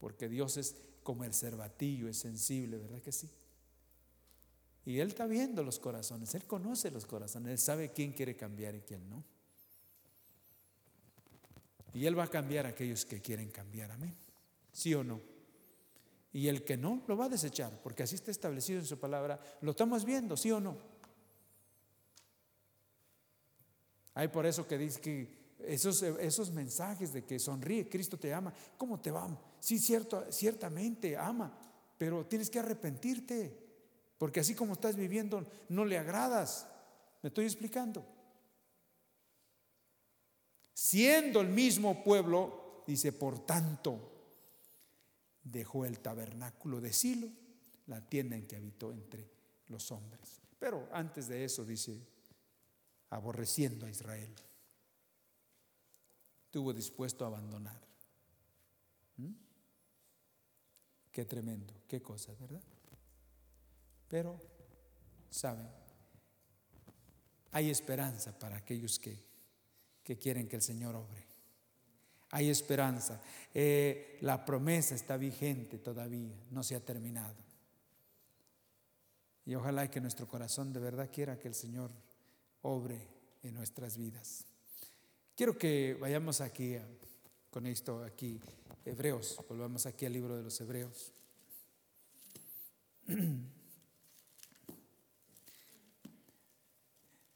Porque Dios es como el cervatillo, es sensible, ¿verdad que sí? Y Él está viendo los corazones, Él conoce los corazones, Él sabe quién quiere cambiar y quién no. Y Él va a cambiar a aquellos que quieren cambiar, amén. ¿Sí o no? Y el que no, lo va a desechar, porque así está establecido en su palabra. Lo estamos viendo, ¿sí o no? Hay por eso que dice que esos, esos mensajes de que sonríe, Cristo te ama, ¿cómo te va? Sí, cierto, ciertamente ama, pero tienes que arrepentirte. Porque así como estás viviendo, no le agradas. ¿Me estoy explicando? Siendo el mismo pueblo, dice, por tanto, dejó el tabernáculo de Silo, la tienda en que habitó entre los hombres. Pero antes de eso, dice, aborreciendo a Israel, estuvo dispuesto a abandonar. ¿Mm? Qué tremendo, qué cosa, ¿verdad? Pero, ¿saben? Hay esperanza para aquellos que, quieren que el Señor obre. Hay esperanza. Eh, la promesa está vigente todavía, no se ha terminado. Y ojalá que nuestro corazón de verdad quiera que el Señor obre en nuestras vidas. Quiero que vayamos aquí con esto, aquí, Hebreos, volvamos aquí al libro de los Hebreos. *clears throat*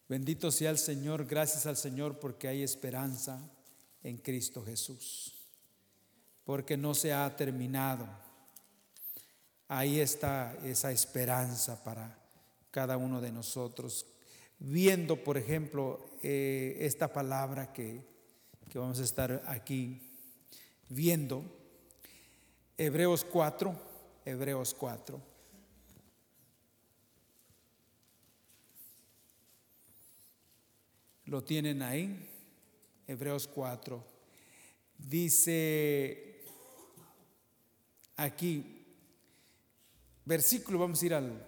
Bendito sea el Señor, gracias al Señor porque hay esperanza en Cristo Jesús, porque no se ha terminado. Ahí está esa esperanza para cada uno de nosotros. Viendo, por ejemplo, eh, esta palabra que, que vamos a estar aquí viendo, Hebreos 4, Hebreos 4. Lo tienen ahí, Hebreos 4. Dice aquí, versículo, vamos a ir al,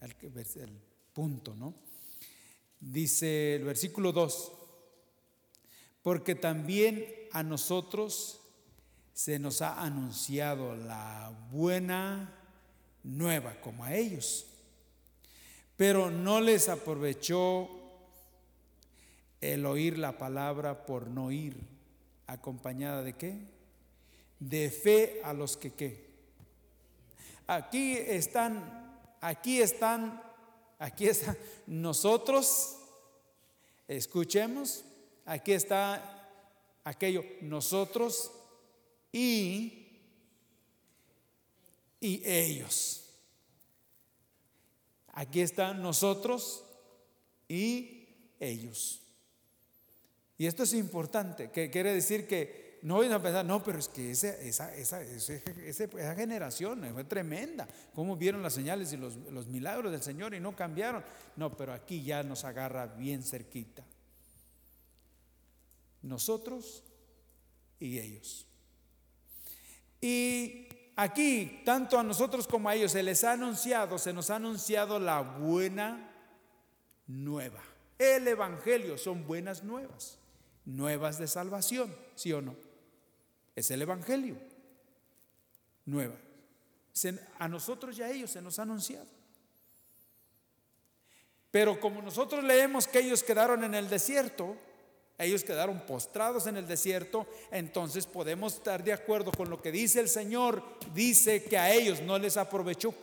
al, punto, ¿no? Dice el versículo 2, porque también a nosotros se nos ha anunciado la buena nueva como a ellos, pero no les aprovechó el oír la palabra por no ir, acompañada de qué? De fe a los que qué. Aquí están, aquí están, aquí están nosotros, escuchemos, aquí está aquello, nosotros y, y ellos. Aquí están nosotros y ellos. Y esto es importante, que quiere decir que no vayan a pensar, no, pero es que esa, esa, esa, generación fue tremenda. ¿Cómo vieron las señales y los, los milagros del Señor y no cambiaron? No, pero aquí ya nos agarra bien cerquita. Nosotros y ellos. Y aquí, tanto a nosotros como a ellos, se les ha anunciado, se nos ha anunciado la buena nueva. El Evangelio son buenas nuevas nuevas de salvación, ¿sí o no? Es el Evangelio. Nueva. a nosotros y a ellos se nos ha anunciado. Pero como nosotros leemos que ellos quedaron en el desierto, ellos quedaron postrados en el desierto, entonces podemos estar de acuerdo con lo que dice el Señor. Dice que a ellos no les aprovechó.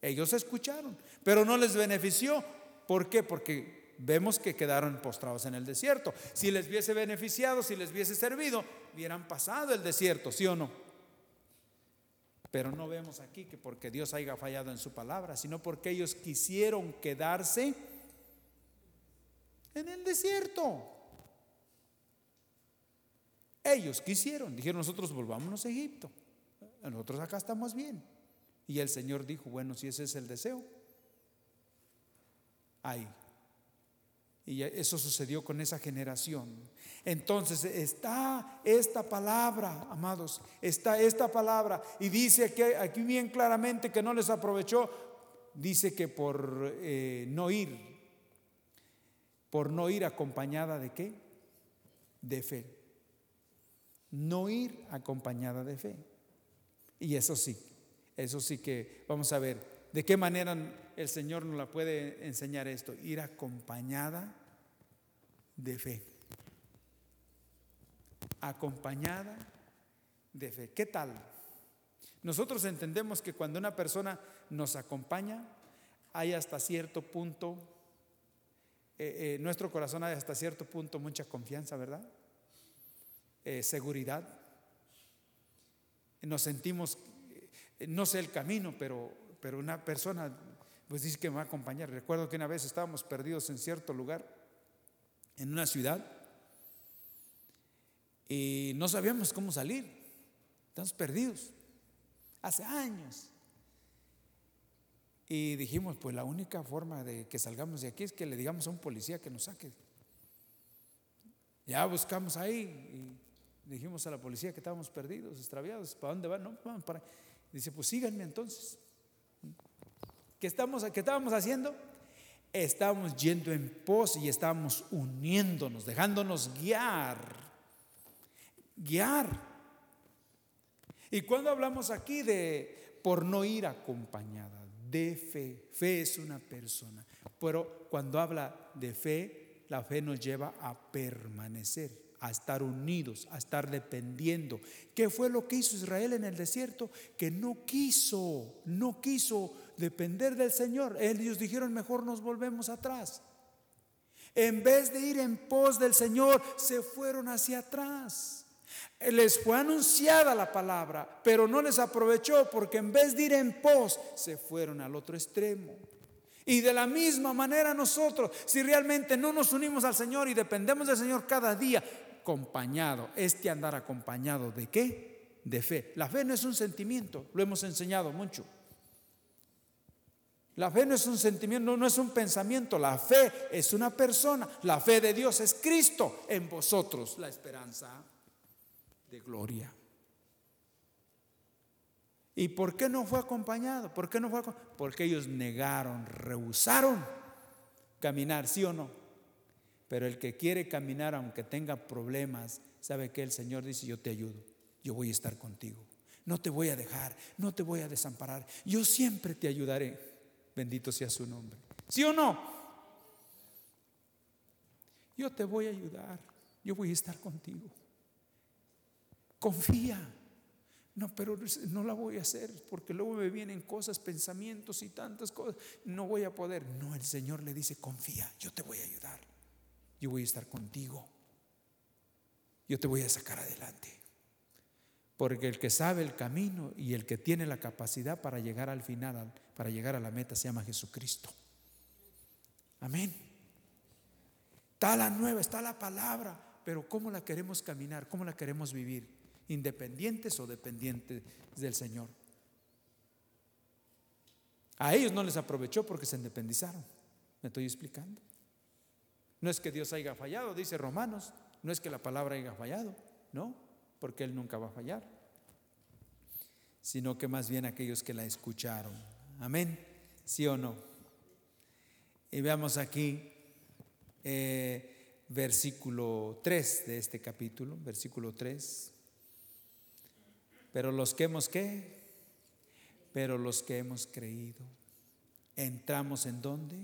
Ellos escucharon, pero no les benefició. ¿Por qué? Porque vemos que quedaron postrados en el desierto. Si les hubiese beneficiado, si les hubiese servido, hubieran pasado el desierto, ¿sí o no? Pero no vemos aquí que porque Dios haya fallado en su palabra, sino porque ellos quisieron quedarse en el desierto. Ellos quisieron, dijeron nosotros volvámonos a Egipto, nosotros acá estamos bien. Y el Señor dijo, bueno, si ese es el deseo, ahí y eso sucedió con esa generación. Entonces está esta palabra, amados, está esta palabra. Y dice que aquí bien claramente que no les aprovechó, dice que por eh, no ir, por no ir acompañada de qué? De fe. No ir acompañada de fe. Y eso sí, eso sí que vamos a ver de qué manera el Señor nos la puede enseñar esto, ir acompañada de fe. Acompañada de fe. ¿Qué tal? Nosotros entendemos que cuando una persona nos acompaña, hay hasta cierto punto, eh, eh, nuestro corazón hay hasta cierto punto mucha confianza, ¿verdad? Eh, seguridad. Nos sentimos, no sé el camino, pero, pero una persona pues dice que me va a acompañar. Recuerdo que una vez estábamos perdidos en cierto lugar en una ciudad y no sabíamos cómo salir. Estamos perdidos. Hace años. Y dijimos, pues la única forma de que salgamos de aquí es que le digamos a un policía que nos saque. Ya buscamos ahí y dijimos a la policía que estábamos perdidos, extraviados. ¿Para dónde van? No, vamos para. Dice, pues síganme entonces. ¿Qué, estamos, ¿Qué estábamos haciendo? estamos yendo en pos y estamos uniéndonos, dejándonos guiar. Guiar. Y cuando hablamos aquí de por no ir acompañada de fe, fe es una persona, pero cuando habla de fe, la fe nos lleva a permanecer, a estar unidos, a estar dependiendo. ¿Qué fue lo que hizo Israel en el desierto? Que no quiso, no quiso depender del Señor. Ellos dijeron, mejor nos volvemos atrás. En vez de ir en pos del Señor, se fueron hacia atrás. Les fue anunciada la palabra, pero no les aprovechó porque en vez de ir en pos, se fueron al otro extremo. Y de la misma manera nosotros, si realmente no nos unimos al Señor y dependemos del Señor cada día, acompañado, este andar acompañado de qué? De fe. La fe no es un sentimiento, lo hemos enseñado mucho. La fe no es un sentimiento, no, es un pensamiento, la fe es una persona. La fe de Dios es Cristo en vosotros, la esperanza de gloria. ¿Y por qué no fue acompañado? ¿Por qué no fue Porque ellos negaron, rehusaron caminar, ¿sí o no? Pero el que quiere caminar aunque tenga problemas, sabe que el Señor dice, yo te ayudo, yo voy a estar contigo. No te voy a dejar, no te voy a desamparar. Yo siempre te ayudaré. Bendito sea su nombre. ¿Sí o no? Yo te voy a ayudar. Yo voy a estar contigo. Confía. No, pero no la voy a hacer porque luego me vienen cosas, pensamientos y tantas cosas. No voy a poder. No, el Señor le dice, confía, yo te voy a ayudar. Yo voy a estar contigo. Yo te voy a sacar adelante. Porque el que sabe el camino y el que tiene la capacidad para llegar al final, para llegar a la meta, se llama Jesucristo. Amén. Está la nueva, está la palabra, pero ¿cómo la queremos caminar? ¿Cómo la queremos vivir? ¿Independientes o dependientes del Señor? A ellos no les aprovechó porque se independizaron. ¿Me estoy explicando? No es que Dios haya fallado, dice Romanos. No es que la palabra haya fallado, no porque Él nunca va a fallar, sino que más bien aquellos que la escucharon. Amén, sí o no. Y veamos aquí eh, versículo 3 de este capítulo, versículo 3. Pero los que hemos qué? Pero los que hemos creído, entramos en dónde?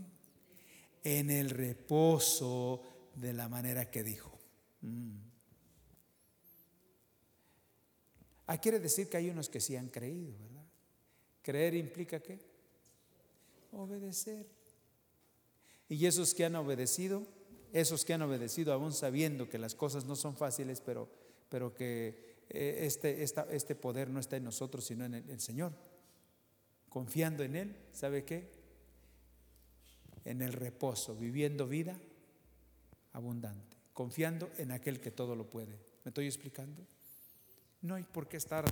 En el reposo de la manera que dijo. Mm. Ah, quiere decir que hay unos que sí han creído, ¿verdad? Creer implica qué? Obedecer. Y esos que han obedecido, esos que han obedecido aún sabiendo que las cosas no son fáciles, pero, pero que eh, este, este poder no está en nosotros, sino en el Señor. Confiando en Él, ¿sabe qué? En el reposo, viviendo vida abundante, confiando en aquel que todo lo puede. ¿Me estoy explicando? No hay por qué estar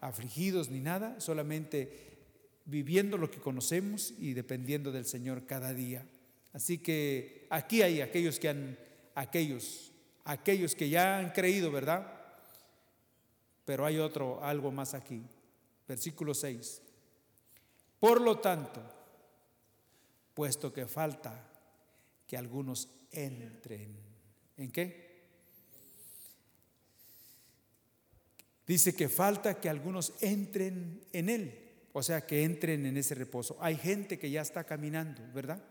afligidos ni nada, solamente viviendo lo que conocemos y dependiendo del Señor cada día. Así que aquí hay aquellos que han, aquellos, aquellos que ya han creído, ¿verdad? Pero hay otro, algo más aquí. Versículo 6. Por lo tanto, puesto que falta que algunos entren, ¿en qué? Dice que falta que algunos entren en Él, o sea, que entren en ese reposo. Hay gente que ya está caminando, ¿verdad?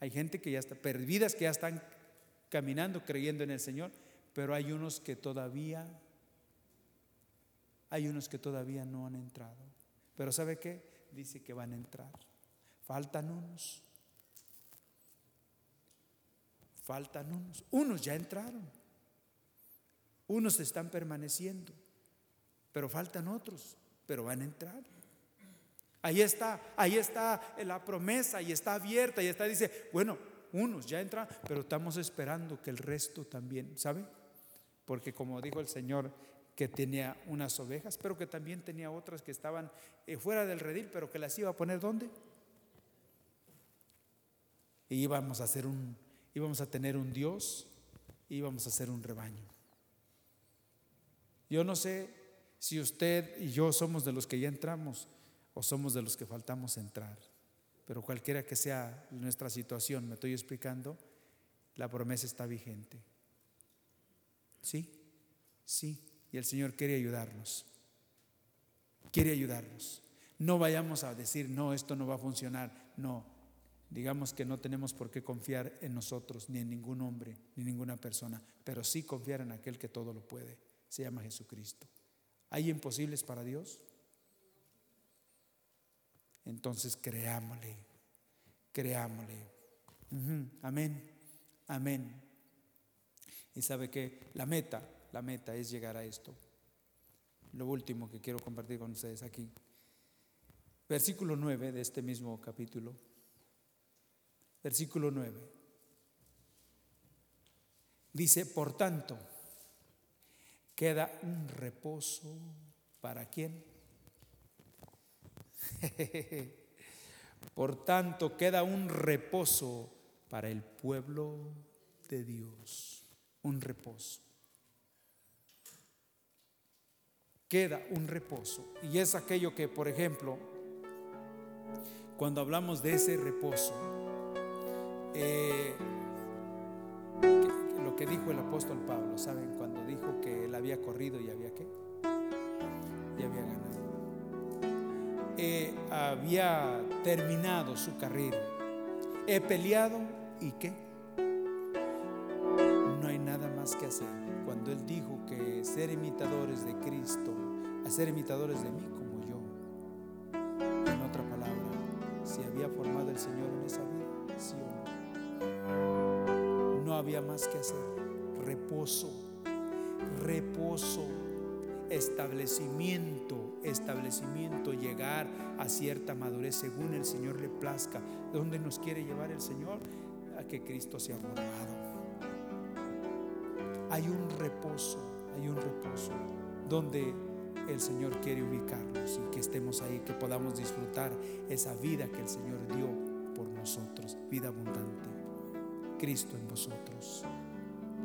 Hay gente que ya está, perdidas que ya están caminando, creyendo en el Señor, pero hay unos que todavía, hay unos que todavía no han entrado. Pero ¿sabe qué? Dice que van a entrar. Faltan unos. Faltan unos. Unos ya entraron. Unos están permaneciendo pero faltan otros, pero van a entrar. Ahí está, ahí está la promesa, y está abierta, y está, dice, bueno, unos ya entran, pero estamos esperando que el resto también, ¿sabe? Porque como dijo el Señor, que tenía unas ovejas, pero que también tenía otras que estaban eh, fuera del redil, pero que las iba a poner ¿dónde? Y íbamos a hacer un, íbamos a tener un Dios, íbamos a hacer un rebaño. Yo no sé si usted y yo somos de los que ya entramos o somos de los que faltamos entrar. Pero cualquiera que sea nuestra situación, me estoy explicando, la promesa está vigente. ¿Sí? Sí. Y el Señor quiere ayudarnos. Quiere ayudarnos. No vayamos a decir, no, esto no va a funcionar. No. Digamos que no tenemos por qué confiar en nosotros, ni en ningún hombre, ni ninguna persona, pero sí confiar en aquel que todo lo puede. Se llama Jesucristo. ¿Hay imposibles para Dios? Entonces creámosle, creámosle. Amén, amén. Y sabe que la meta, la meta es llegar a esto. Lo último que quiero compartir con ustedes aquí. Versículo 9 de este mismo capítulo. Versículo 9. Dice, por tanto, queda un reposo para quién? *laughs* por tanto, queda un reposo para el pueblo de Dios. Un reposo. Queda un reposo. Y es aquello que, por ejemplo, cuando hablamos de ese reposo, eh, lo que dijo el apóstol Pablo, ¿saben? Cuando dijo que él había corrido y había qué? Y había ganado. Había terminado su carrera. He peleado y qué? No hay nada más que hacer. Cuando él dijo que ser imitadores de Cristo, a ser imitadores de mí como yo. En otra palabra, si había formado el Señor en esa vida, había más que hacer. Reposo, reposo, establecimiento, establecimiento, llegar a cierta madurez según el Señor le plazca. ¿Dónde nos quiere llevar el Señor? A que Cristo sea formado. Hay un reposo, hay un reposo donde el Señor quiere ubicarnos y que estemos ahí, que podamos disfrutar esa vida que el Señor dio por nosotros, vida abundante. Cristo en vosotros.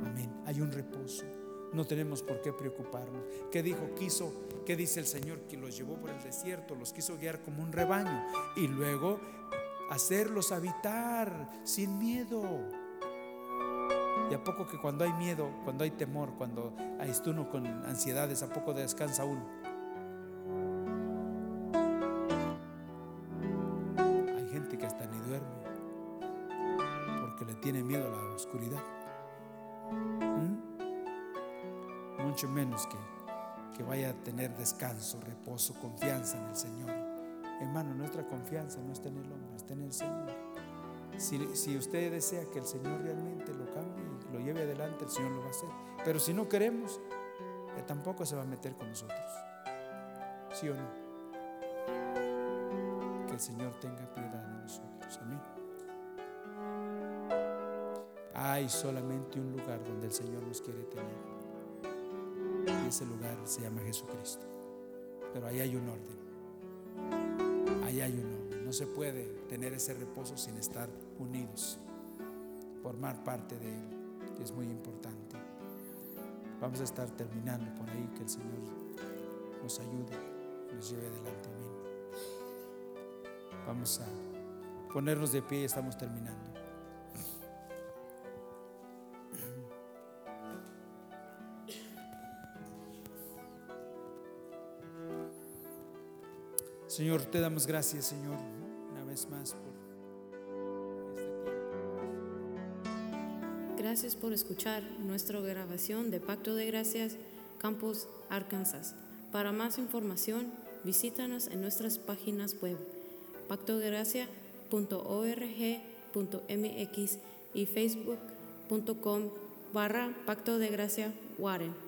Amén. Hay un reposo. No tenemos por qué preocuparnos. ¿Qué dijo? Quiso, ¿qué dice el Señor? Que los llevó por el desierto, los quiso guiar como un rebaño y luego hacerlos habitar sin miedo. Y a poco que cuando hay miedo, cuando hay temor, cuando hay uno con ansiedades, a poco descansa uno. Descanso, reposo, confianza en el Señor. Hermano, nuestra confianza no está en el hombre, está en el Señor. Si, usted desea que el Señor realmente lo cambie y lo lleve adelante, el Señor lo va a hacer. Pero si no queremos, Él tampoco se va a meter con nosotros. ¿Sí o no? Que el Señor tenga piedad de nosotros. Amén. Hay solamente un lugar donde el Señor nos quiere tener. Y ese lugar se llama Jesucristo. Pero ahí hay un orden. Ahí hay un orden. No se puede tener ese reposo sin estar unidos. Formar parte de Él. Es muy importante. Vamos a estar terminando por ahí. Que el Señor nos ayude. Nos lleve adelante. Vamos a ponernos de pie y estamos terminando. Señor, te damos gracias, Señor, una vez más por este tiempo. Gracias por escuchar nuestra grabación de Pacto de Gracias, Campus Arkansas. Para más información, visítanos en nuestras páginas web pactodegracia.org.mx y facebook.com barra Pacto de Gracia Warren.